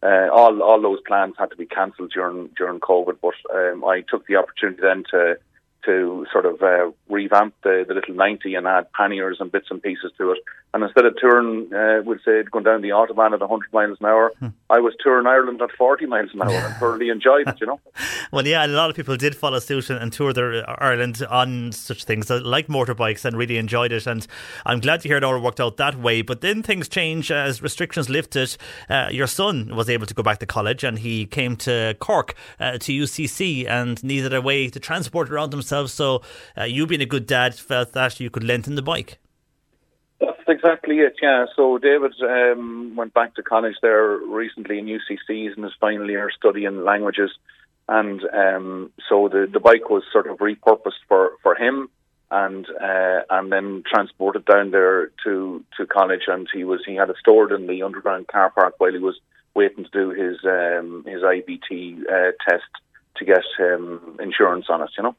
uh, all all those plans had to be cancelled during during COVID. But um, I took the opportunity then to to sort of uh, revamp the, the little 90 and add panniers and bits and pieces to it. And instead of touring, uh, we'd say, going down the Autobahn at 100 miles an hour, hmm. I was touring Ireland at 40 miles an hour and thoroughly enjoyed it, you know. *laughs* well, yeah, a lot of people did follow suit and, and tour their uh, Ireland on such things like motorbikes and really enjoyed it. And I'm glad to hear it all worked out that way. But then things changed as restrictions lifted. Uh, your son was able to go back to college and he came to Cork uh, to UCC and needed a way to transport around himself. So uh, you, being a good dad, felt that you could lengthen the bike. That's exactly it, yeah. So David um, went back to college there recently in UCCs in his final year studying languages. And um, so the, the bike was sort of repurposed for, for him and uh, and then transported down there to, to college and he was he had it stored in the underground car park while he was waiting to do his um, his IBT uh, test to get um, insurance on it, you know.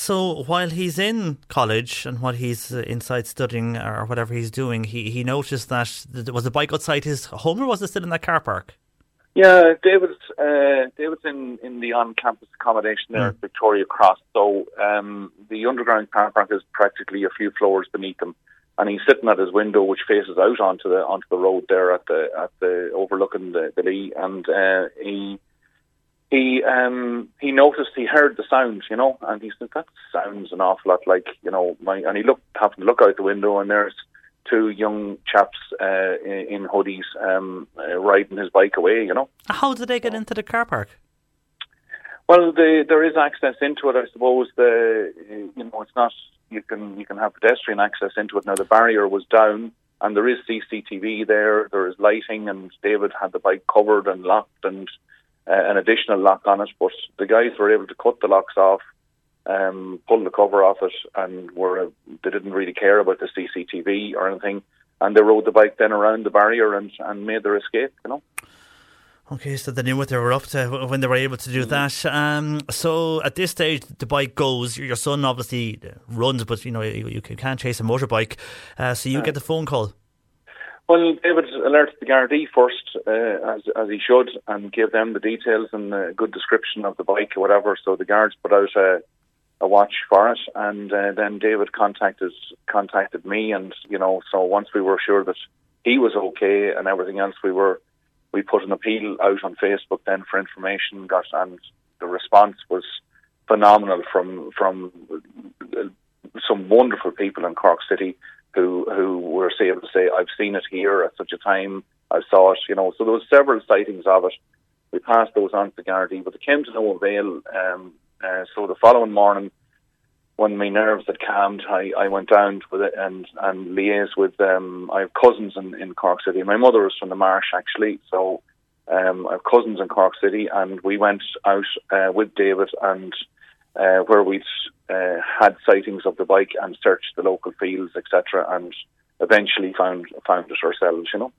So while he's in college and while he's uh, inside studying or whatever he's doing, he, he noticed that there was the bike outside his home or was it still in that car park? Yeah, David's uh, David's in, in the on-campus accommodation there mm. at Victoria Cross. So um, the underground car park is practically a few floors beneath him, and he's sitting at his window, which faces out onto the onto the road there at the at the overlooking the, the Lee, and uh, he he um he noticed he heard the sound, you know, and he said that sounds an awful lot like you know my and he looked happened to look out the window and there's two young chaps uh, in, in hoodies um, uh, riding his bike away, you know. How did they get into the car park? Well, the, there is access into it, I suppose. The you know it's not you can you can have pedestrian access into it. Now the barrier was down, and there is CCTV there. There is lighting, and David had the bike covered and locked and uh, an additional lock on it, but the guys were able to cut the locks off, um, pull the cover off it, and were they didn't really care about the CCTV or anything, and they rode the bike then around the barrier and, and made their escape. You know. Okay, so they knew what they were up to when they were able to do mm. that. Um, so at this stage, the bike goes. Your son obviously runs, but you know you, you can't chase a motorbike. Uh, so you get the phone call. Well, David alerted the Gardaí first, uh, as as he should, and gave them the details and a good description of the bike or whatever. So the guards put out a, a watch for it, and uh, then David contacted contacted me, and you know, so once we were sure that he was okay and everything else, we were we put an appeal out on Facebook then for information, got and the response was phenomenal from from some wonderful people in Cork City who who were able to say, "I've seen it here at such a time. I saw it." You know, so there was several sightings of it. We passed those on to the Gardaí, but it came to no avail. Um, uh, so the following morning, when my nerves had calmed, I, I went down with it and and liaised with um, I have cousins in, in Cork City. My mother is from the Marsh actually, so um, I have cousins in Cork City, and we went out uh, with David and uh, where we'd uh, had sightings of the bike and searched the local fields, etc., and eventually found found it ourselves. You know.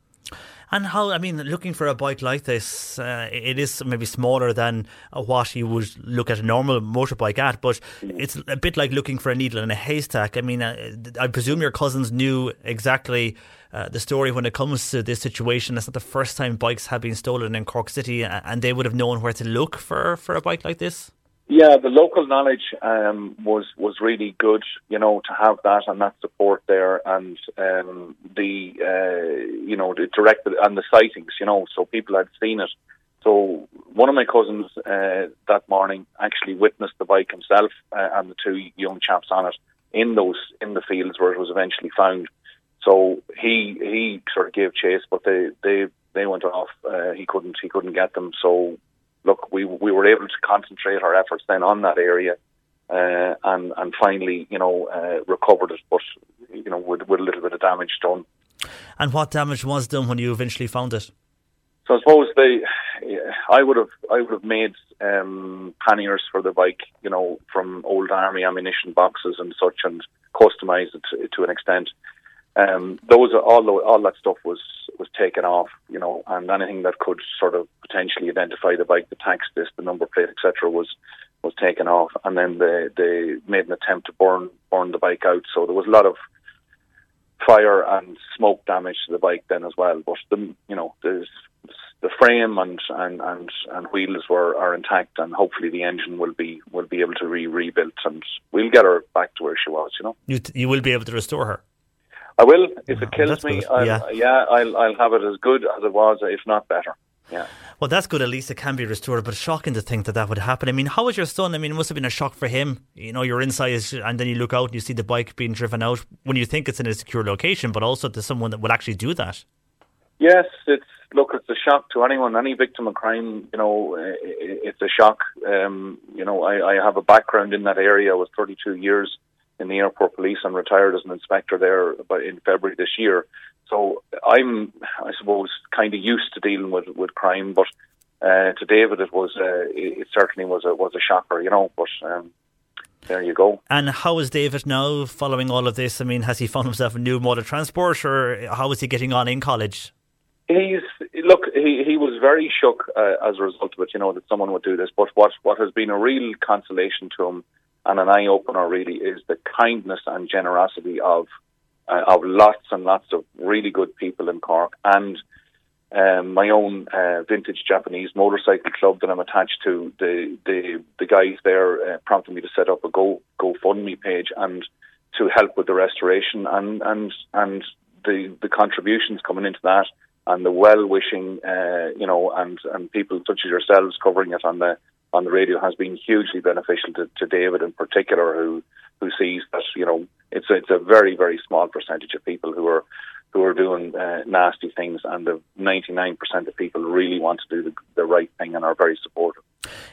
And how, I mean, looking for a bike like this, uh, it is maybe smaller than what you would look at a normal motorbike at, but mm. it's a bit like looking for a needle in a haystack. I mean, uh, I presume your cousins knew exactly uh, the story when it comes to this situation. It's not the first time bikes have been stolen in Cork City, and they would have known where to look for, for a bike like this. Yeah, the local knowledge um, was was really good, you know, to have that and that support there, and um, the uh, you know the direct and the sightings, you know, so people had seen it. So one of my cousins uh, that morning actually witnessed the bike himself uh, and the two young chaps on it in those in the fields where it was eventually found. So he he sort of gave chase, but they they they went off. Uh, he couldn't he couldn't get them. So look, we we were able to concentrate our efforts then on that area, uh, and and finally, you know, uh, recovered it, but you know, with, with a little bit of damage done. And what damage was done when you eventually found it? So I suppose they, I would have, I would have made um, panniers for the bike, you know, from old army ammunition boxes and such, and customized it to, to an extent. Um, those are all all that stuff was was taken off, you know, and anything that could sort of potentially identify the bike, the tax list, the number plate, etc., was was taken off, and then they they made an attempt to burn burn the bike out. So there was a lot of fire and smoke damage to the bike then as well. But the you know there's the frame and, and, and, and wheels were are intact, and hopefully the engine will be will be able to be rebuilt, and we'll get her back to where she was. You know, you t- you will be able to restore her. I will. If it kills me. I'll, Yeah. yeah, I'll I'll have it as good as it was, if not better. Yeah. Well, that's good. At least it can be restored. But shocking to think that that would happen. I mean, how was your son? I mean, it must have been a shock for him. You know, you're inside, and then you look out and you see the bike being driven out. When you think it's in a secure location, but also to someone that would actually do that. Yes, it's look, it's a shock to anyone, any victim of crime. You know, it's a shock. Um, you know, I, I have a background in that area. I was 32 years in the airport police and retired as an inspector there in February this year. So I'm, I suppose, kind of used to dealing with with crime. But uh, to David, it was uh, it, certainly was a was a shocker. You know, but um, there you go. And how is David now following all of this? I mean, has he found himself a new mode of transport, or how is he getting on in college? He's look. He he was very shook uh, as a result of it. You know that someone would do this. But what what has been a real consolation to him and an eye opener really is the kindness and generosity of uh, of lots and lots of really good people in Cork and um, my own uh, vintage Japanese motorcycle club that I'm attached to. The the the guys there uh, prompted me to set up a Go GoFundMe page and to help with the restoration and and and the the contributions coming into that and the well wishing uh, you know and and people such as yourselves covering it on the on the radio has been hugely beneficial to, to David in particular who who sees that you know it's it's a very very small percentage of people who are who are doing uh, nasty things and the 99% of people really want to do the, the right thing and are very supportive.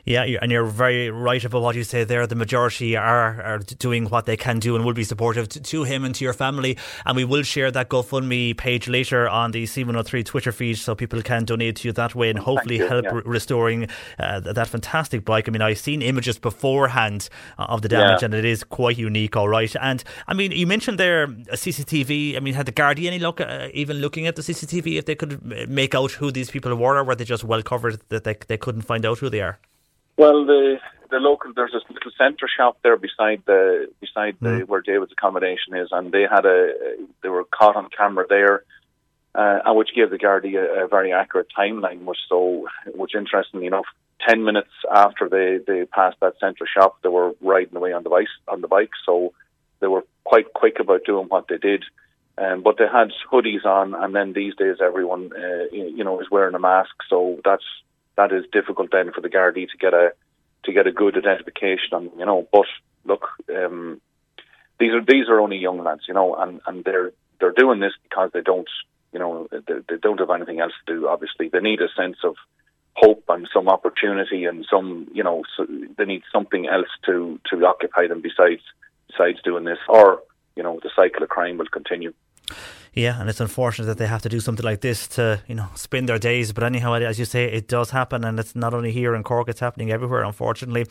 Yeah, and you're very right about what you say there. The majority are, are doing what they can do and will be supportive to, to him and to your family. And we will share that GoFundMe page later on the C103 Twitter feed so people can donate to you that way and hopefully you, help yeah. re- restoring uh, that fantastic bike. I mean, I've seen images beforehand of the damage Yeah. and it is quite unique, all right. And I mean, you mentioned there a CCTV. I mean, had the Gardaí any look, uh, even looking at the CCTV, if they could uh, make out who these people were, or were they just well covered that they, they couldn't find out who they are? Well, the the local there's this little centre shop there beside the beside the where David's accommodation is, and they had a they were caught on camera there, uh, and which gave the Gardaí a, a very accurate timeline. Which so, which interestingly enough, ten minutes after they they passed that centre shop, they were riding away on the bike on the bike. So they were quite quick about doing what they did. Um, but they had hoodies on, and then these days everyone, uh, you know, is wearing a mask. So that's that is difficult then for the Gardaí to get a to get a good identification on, you know. But look, um, these are these are only young lads, you know, and, and they're they're doing this because they don't, you know, they, they don't have anything else to do. Obviously, they need a sense of hope and some opportunity and some, you know, so they need something else to to occupy them besides besides doing this, or you know, the cycle of crime will continue. Yeah, and it's unfortunate that they have to do something like this to, you know, spend their days. But anyhow, as you say, it does happen, and it's not only here in Cork; it's happening everywhere, unfortunately.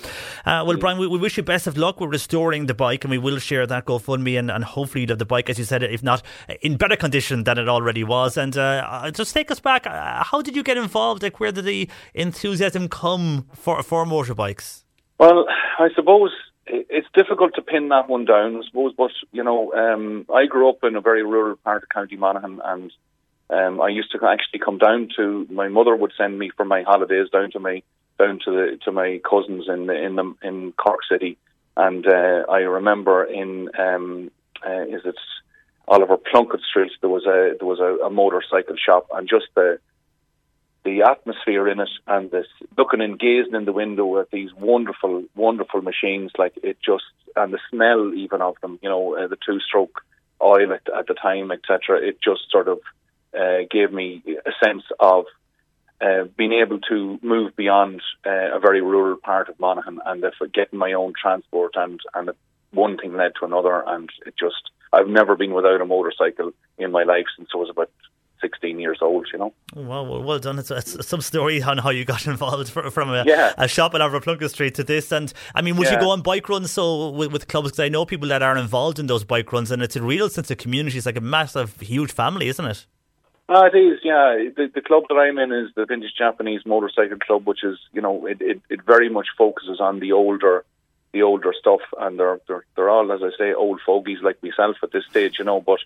Uh, well, Brian, we, we wish you best of luck with restoring the bike, and we will share that GoFundMe, and, and hopefully you have the bike, as you said, if not in better condition than it already was. And uh, uh, just take us back. Uh, how did you get involved? Like, where did the enthusiasm come for for motorbikes? Well, I suppose it's difficult to pin that one down, I suppose, but, you know, um, I grew up in a very rural part of County Monaghan and um, I used to actually come down to, my mother would send me for my holidays down to my, down to the, to my cousins in the, in the, in Cork City. And, uh, I remember in, um, uh, is it Oliver Plunkett Street, there was a, there was a, a motorcycle shop and just the, the atmosphere in it and this looking and gazing in the window at these wonderful, wonderful machines, like it just, and the smell even of them, you know, uh, the two stroke oil at, at the time, etc. It just sort of uh, gave me a sense of uh, being able to move beyond uh, a very rural part of Monaghan and if getting my own transport and, and one thing led to another and it just, I've never been without a motorcycle in my life since I was about 16 years old, you know. Well, well, well done. It's, it's some story on how you got *laughs* involved fr- from a, Yeah. a shop in Plunkett Street to this. And I mean, would you go on bike runs so with, with clubs? Because I know people that are involved in those bike runs, and it's a real sense of community. It's like a massive, huge family, isn't it? Uh, it is, yeah. The, the club that I'm in is the Vintage Japanese Motorcycle Club, which is, you know, it, it, it very much focuses on the older, the older stuff, and they're they're they're all, as I say, old fogies like myself at this stage, you know. But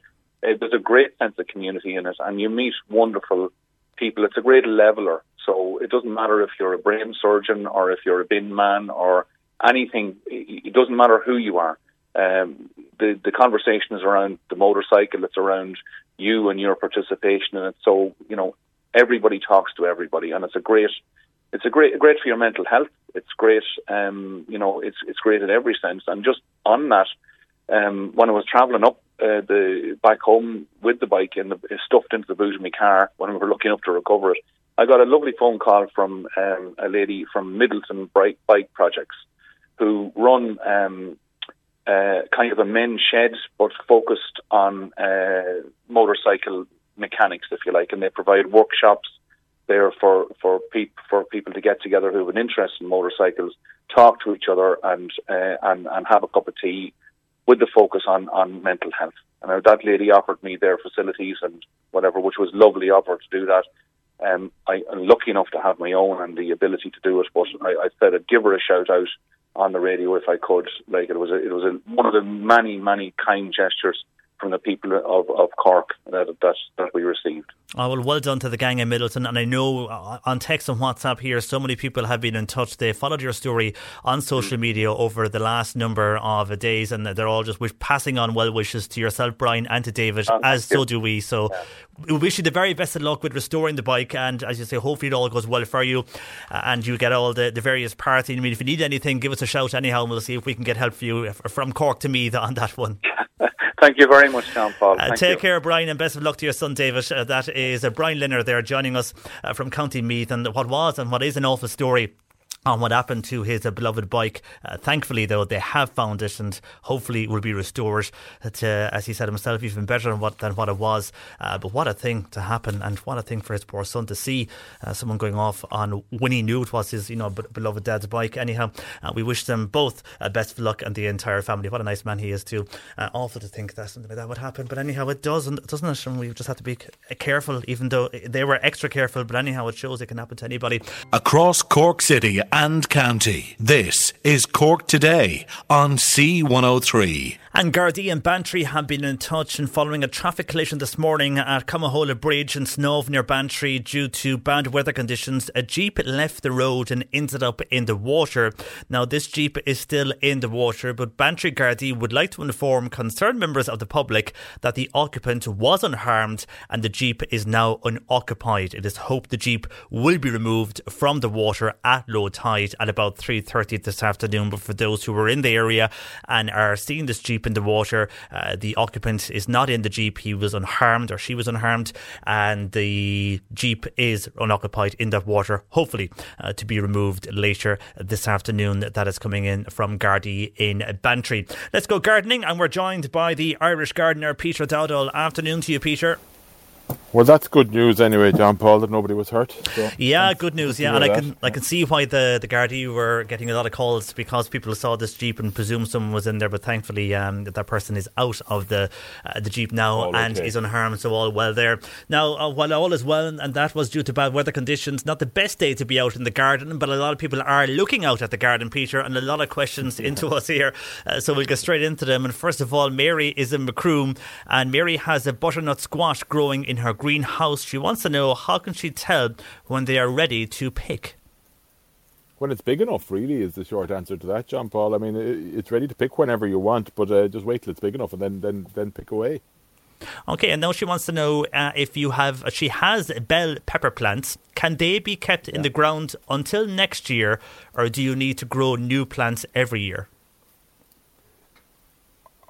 uh, there's a great sense of community in it, and you meet wonderful people. It's a great leveler. So it doesn't matter if you're a brain surgeon or if you're a bin man or anything. It doesn't matter who you are. Um, the the conversation is around the motorcycle. It's around you and your participation in it. So you know everybody talks to everybody, and it's a great it's a great great for your mental health. It's great. Um, you know, it's it's great in every sense. And just on that, um, when I was travelling up uh, the back home with the bike and the, stuffed into the boot of my car when we were looking up to recover it, I got a lovely phone call from um, a lady from Midleton Bike, Bike Projects who run um, uh, kind of a men's shed, but focused on uh, motorcycle mechanics, if you like, and they provide workshops there for for, peop- for people to get together who have an interest in motorcycles, talk to each other, and uh, and and have a cup of tea with the focus on, on mental health. And that lady offered me their facilities and whatever, which was lovely of her to do that. Um, I, am lucky enough to have my own and the ability to do it, but I, I said I'd give her a shout out on the radio if I could. Like it was, a, it was a, one of the many, many kind gestures from the people of, of Cork that, that, that we received. Oh, well, well done to the gang in Midleton. And I know uh, on text and WhatsApp here, so many people have been in touch. They followed your story on social mm. media over the last number of days, and they're all just wish, passing on well wishes to yourself, Brian, and to David, oh, as so do we. So yeah. we wish you the very best of luck with restoring the bike. And as you say, hopefully it all goes well for you uh, and you get all the, the various parts. I mean, if you need anything, give us a shout anyhow, and we'll see if we can get help for you from Cork to me on that one. *laughs* Thank you very much, John Paul. Uh, take you. care, Brian, and best of luck to your son, David. Uh, that is uh, Brian Linner there joining us uh, from County Meath, and what was and what is an awful story on what happened to his uh, beloved bike. Uh, thankfully, though, they have found it and hopefully will be restored to, as he said himself, even better than what, than what it was. Uh, but what a thing to happen and what a thing for his poor son to see uh, someone going off on when he knew it was his you know beloved dad's bike. Anyhow, uh, we wish them both uh, best of luck and the entire family. What a nice man he is, too. awful to think that something like that would happen. But anyhow, it doesn't, doesn't it? And we just have to be careful, even though they were extra careful. But anyhow, it shows it can happen to anybody. Across Cork City and And county. This is Cork Today on C103. And Gardaí and Bantry have been in touch and following a traffic collision this morning at Coomhola Bridge in Snave near Bantry due to bad weather conditions. A Jeep left the road and ended up in the water. Now, this Jeep is still in the water, but Bantry Gardaí would like to inform concerned members of the public that the occupant was unharmed and the Jeep is now unoccupied. It is hoped the Jeep will be removed from the water at low tide at about 3.30 this afternoon. But for those who were in the area and are seeing this Jeep in the water. Uh, the occupant is not in the Jeep. He was unharmed or she was unharmed. And the Jeep is unoccupied in that water, hopefully uh, to be removed later this afternoon. That is coming in from Gardaí in Bantry. Let's go gardening. And we're joined by the Irish gardener, Peter Dowdall. Afternoon to you, Peter. Well, that's good news anyway, John Paul, that nobody was hurt. So yeah, good news. Yeah, and I can I can see why the the Gardaí were getting a lot of calls because people saw this jeep and presumed someone was in there, but thankfully um, that person is out of the uh, the jeep now all and okay. is unharmed, so all well there. Now, uh, while all is well, and that was due to bad weather conditions, not the best day to be out in the garden, but a lot of people are looking out at the garden, Peter, and a lot of questions *laughs* into us here. Uh, so we'll get straight into them. And first of all, Mary is in Macroom, and Mary has a butternut squash growing in her greenhouse. She wants to know how can she tell when they are ready to pick? When it's big enough, really, is the short answer to that, John Paul. I mean, it's ready to pick whenever you want, but uh, just wait till it's big enough and then, then, then pick away. Okay, and now she wants to know uh, if you have, she has bell pepper plants. Can they be kept yeah. in the ground until next year, or do you need to grow new plants every year?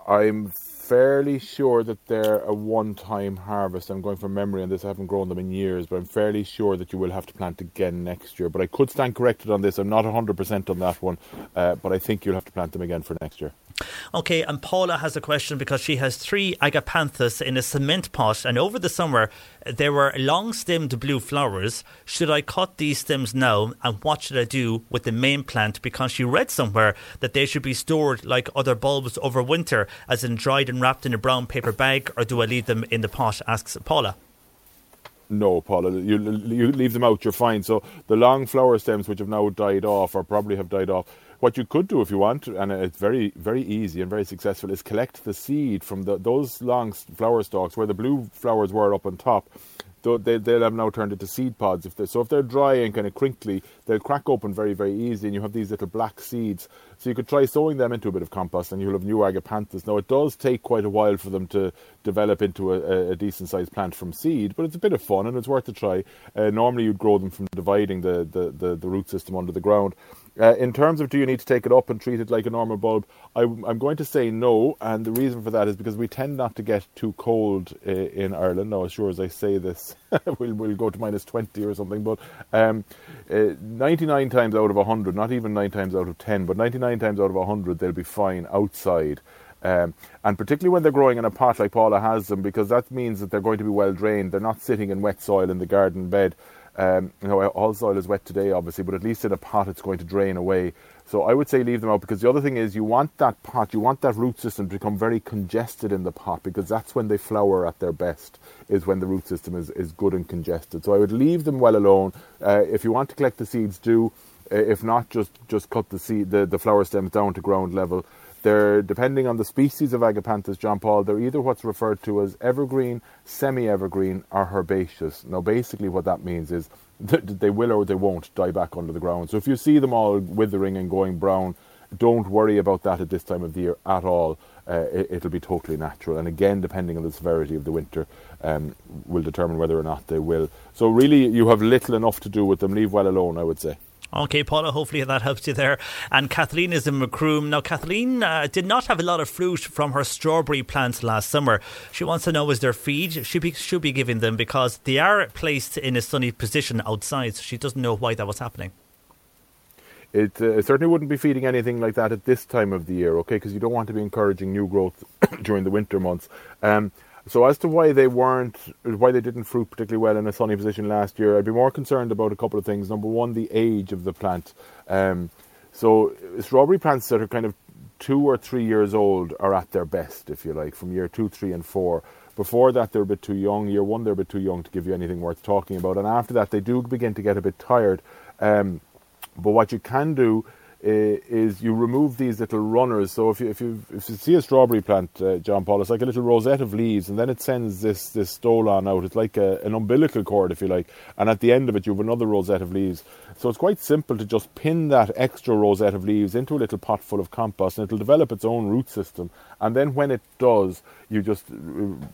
I'm fairly sure that they're a one-time harvest. I'm going from memory on this. I haven't grown them in years, but I'm fairly sure that you will have to plant again next year. But I could stand corrected on this. I'm not 100% on that one, uh, but I think you'll have to plant them again for next year. Okay, and Paula has a question because she has three agapanthus in a cement pot, and over the summer there were long stemmed blue flowers. Should I cut these stems now, and what should I do with the main plant? Because she read somewhere that they should be stored like other bulbs over winter, as in dried and wrapped in a brown paper bag, or do I leave them in the pot? asks Paula. No, Paula, you, you leave them out, you're fine. So the long flower stems, which have now died off, or probably have died off, what you could do if you want, and it's very, very easy and very successful, is collect the seed from the, those long flower stalks where the blue flowers were up on top. they, they'll have now turned into seed pods. If so, if they're dry and kind of crinkly, they'll crack open very, very easy, and you have these little black seeds. So you could try sowing them into a bit of compost, and you'll have new agapanthus. Now it does take quite a while for them to develop into a, a decent sized plant from seed, but it's a bit of fun and it's worth a try. Uh, normally you'd grow them from dividing the, the, the, the root system under the ground. Uh, in terms of do you need to take it up and treat it like a normal bulb, I, am going to say no, and the reason for that is because we tend not to get too cold uh, in Ireland. Now, as sure as I say this, *laughs* we'll, we'll go to minus 20 or something, but um, uh, 99 times out of 100, not even 9 times out of 10, but 99 times out of 100, they'll be fine outside. Um, and particularly when they're growing in a pot like Paula has them, because that means that they're going to be well drained. They're not sitting in wet soil in the garden bed. Um, you know, all soil is wet today, obviously, but at least in a pot it's going to drain away. So I would say leave them out because the other thing is you want that pot, you want that root system to become very congested in the pot because that's when they flower at their best, is when the root system is, is good and congested. So I would leave them well alone. Uh, if you want to collect the seeds, do. Uh, if not, just just cut the seed, the, the flower stems down to ground level. They're, depending on the species of Agapanthus, John Paul, they're either what's referred to as evergreen, semi-evergreen, or herbaceous. Now, basically what that means is *laughs* that they will or they won't die back under the ground. So if you see them all withering and going brown, don't worry about that at this time of the year at all. Uh, it, will be totally natural. And again, depending on the severity of the winter, um, will determine whether or not they will. So really, you have little enough to do with them. Leave well alone, I would say. Okay, Paula, hopefully that helps you there. And Kathleen is in Macroom. Now, Kathleen uh, did not have a lot of fruit from her strawberry plants last summer. She wants to know is there feed she be, should be giving them because they are placed in a sunny position outside, so she doesn't know why that was happening. It uh, certainly wouldn't be feeding anything like that at this time of the year, okay, because you don't want to be encouraging new growth *coughs* during the winter months. Um, so as to why they weren't, why they didn't fruit particularly well in a sunny position last year, I'd be more concerned about a couple of things. Number one, the age of the plant. Um, so strawberry plants that are kind of two or three years old are at their best, if you like, from year two, three, and four. Before that, they're a bit too young. Year one, they're a bit too young to give you anything worth talking about. And after that, they do begin to get a bit tired. Um, but what you can do is you remove these little runners. So if you if you if you see a strawberry plant, uh, John Paul, it's like a little rosette of leaves, and then it sends this this stolon out. It's like a, an umbilical cord, if you like, and at the end of it you have another rosette of leaves. So it's quite simple to just pin that extra rosette of leaves into a little pot full of compost, and it'll develop its own root system. And then when it does, you just uh,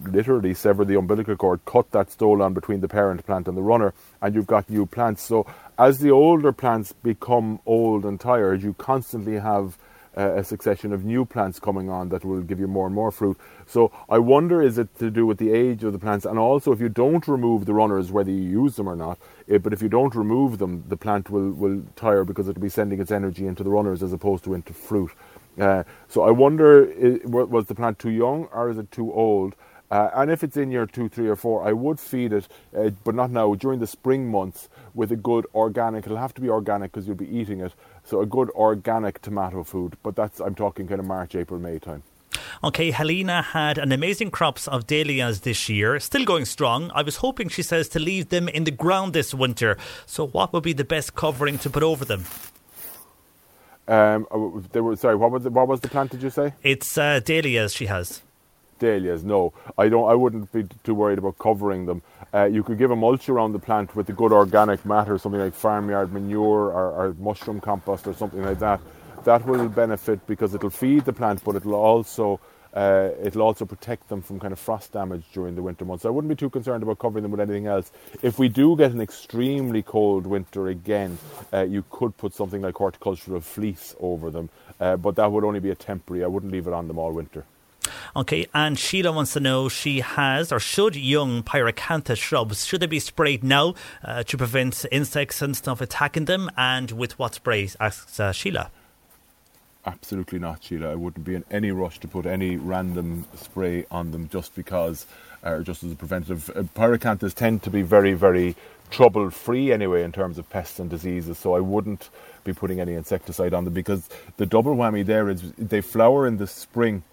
literally sever the umbilical cord, cut that stolon between the parent plant and the runner, and you've got new plants. So as the older plants become old and tired, you constantly have uh, a succession of new plants coming on that will give you more and more fruit. So I wonder is it to do with the age of the plants, and also if you don't remove the runners, whether you use them or not. But if you don't remove them, the plant will will tire because it'll be sending its energy into the runners as opposed to into fruit. Uh, so I wonder, was the plant too young or is it too old? Uh, and if it's in year two, three, or four, I would feed it, uh, but not now, during the spring months with a good organic. It'll have to be organic because you'll be eating it. So a good organic tomato food. But that's, I'm talking kind of March, April, May time. Okay, Helena had an amazing crops of dahlias this year, still going strong. I was hoping, she says, to leave them in the ground this winter. So, what would be the best covering to put over them? Um, uh, they were sorry. What was the, what was the plant? Did you say? It's uh, dahlias. She has dahlias. No, I don't. I wouldn't be too worried about covering them. Uh, you could give a mulch around the plant with a good organic matter, something like farmyard manure or, or, mushroom compost or something like that. That will benefit because it'll feed the plant, but it'll also uh, it'll also protect them from kind of frost damage during the winter months. So I wouldn't be too concerned about covering them with anything else. If we do get an extremely cold winter again, uh, you could put something like horticultural fleece over them, uh, but that would only be a temporary. I wouldn't leave it on them all winter. Okay, and Sheila wants to know she has or should young pyracanthus shrubs should they be sprayed now uh, to prevent insects and stuff attacking them, and with what sprays? Asks uh, Sheila. Absolutely not, Sheila. I wouldn't be in any rush to put any random spray on them just because, or uh, just as a preventative. Uh, pyracanthus tend to be very, very trouble free anyway in terms of pests and diseases, so I wouldn't be putting any insecticide on them because the double whammy there is they flower in the spring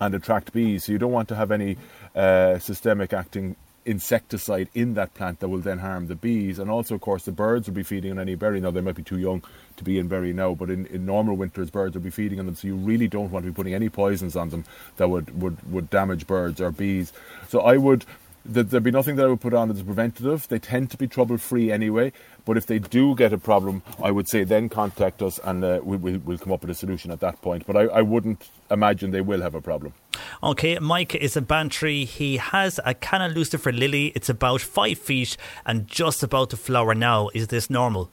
and attract bees. So you don't want to have any uh, systemic acting insecticide in that plant that will then harm the bees. And also, of course, the birds will be feeding on any berry. Now, they might be too young to be in berry now, but in, in normal winters, birds will be feeding on them. So you really don't want to be putting any poisons on them that would, would, would damage birds or bees. So I would there'd be nothing that I would put on as a preventative. They tend to be trouble free anyway. But if they do get a problem, I would say then contact us and uh, we, will we'll come up with a solution at that point. But I, I wouldn't imagine they will have a problem. Okay, Mike is a Bantry. He has a Canna Lucifer lily. It's about five feet and just about to flower now. Is this normal?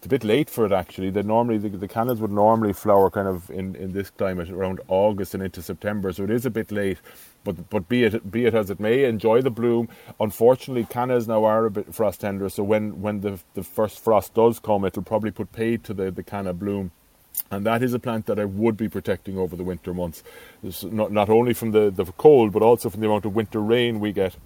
It's a bit late for it actually. They normally the, the cannas would normally flower kind of in, in this climate around August and into September, so it is a bit late. But but be it be it as it may, enjoy the bloom. Unfortunately, cannas now are a bit frost tender, so when, when the the first frost does come, it'll probably put paid to the the canna bloom. And that is a plant that I would be protecting over the winter months, not not only from the, the cold, but also from the amount of winter rain we get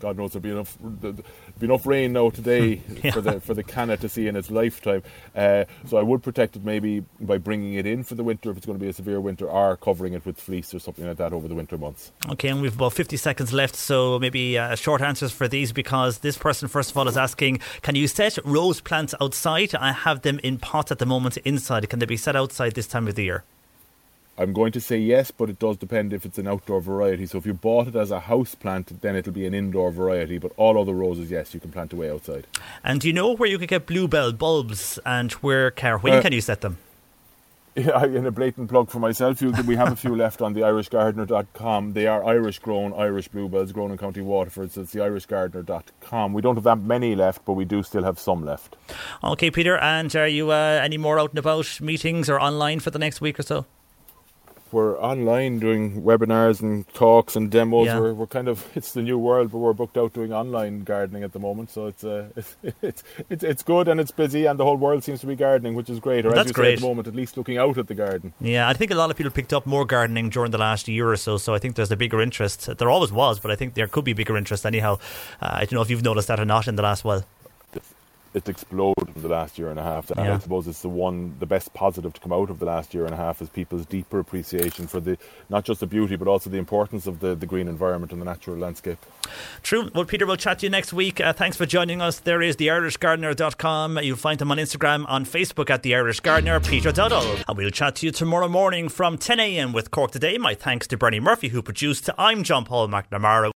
God knows there'll be enough there'll be enough rain now today *laughs* yeah. for the for the canna to see in its lifetime. Uh, so I would protect it maybe by bringing it in for the winter if it's going to be a severe winter, or covering it with fleece or something like that over the winter months. Okay, and we've about fifty seconds left, so maybe uh, short answers for these because this person first of all is asking, can you set rose plants outside? I have them in pots at the moment inside. Can they be set outside this time of the year? I'm going to say yes, but it does depend if it's an outdoor variety. So if you bought it as a house plant, then it'll be an indoor variety. But all other roses, yes, you can plant away outside. And do you know where you could get bluebell bulbs and where, when uh, can you set them? *laughs* Yeah, in a blatant plug for myself, we have a few *laughs* left on the irishgardener.com. They are Irish grown, Irish bluebells grown in County Waterford, so it's the irishgardener.com. We don't have that many left, but we do still have some left. Okay, Peter, and are you uh, any more out and about meetings or online for the next week or so? We're online doing webinars and talks and demos. Yeah. We're, we're kind of *laughs* it's the new world, but we're booked out doing online gardening at the moment. So it's uh, *laughs* it's, it's it's it's good and it's busy, and the whole world seems to be gardening, which is great. Or well, as you great. say at the moment, at least looking out at the garden. Yeah, I think a lot of people picked up more gardening during the last year or so. So I think there's a bigger interest. There always was, but I think there could be bigger interest anyhow. Uh, I don't know if you've noticed that or not in the last while it's exploded in the last year and a half. And yeah. I suppose it's the one, the best positive to come out of the last year and a half is people's deeper appreciation for the not just the beauty, but also the importance of the, the green environment and the natural landscape. True. Well, Peter, we'll chat to you next week. Uh, thanks for joining us. There is theirishgardener.com. You'll find him on Instagram, on Facebook at the Irish Gardener, Peter Dowdall. And we'll chat to you tomorrow morning from 10 a.m. with Cork Today. My thanks to Bernie Murphy, who produced. I'm John Paul McNamara.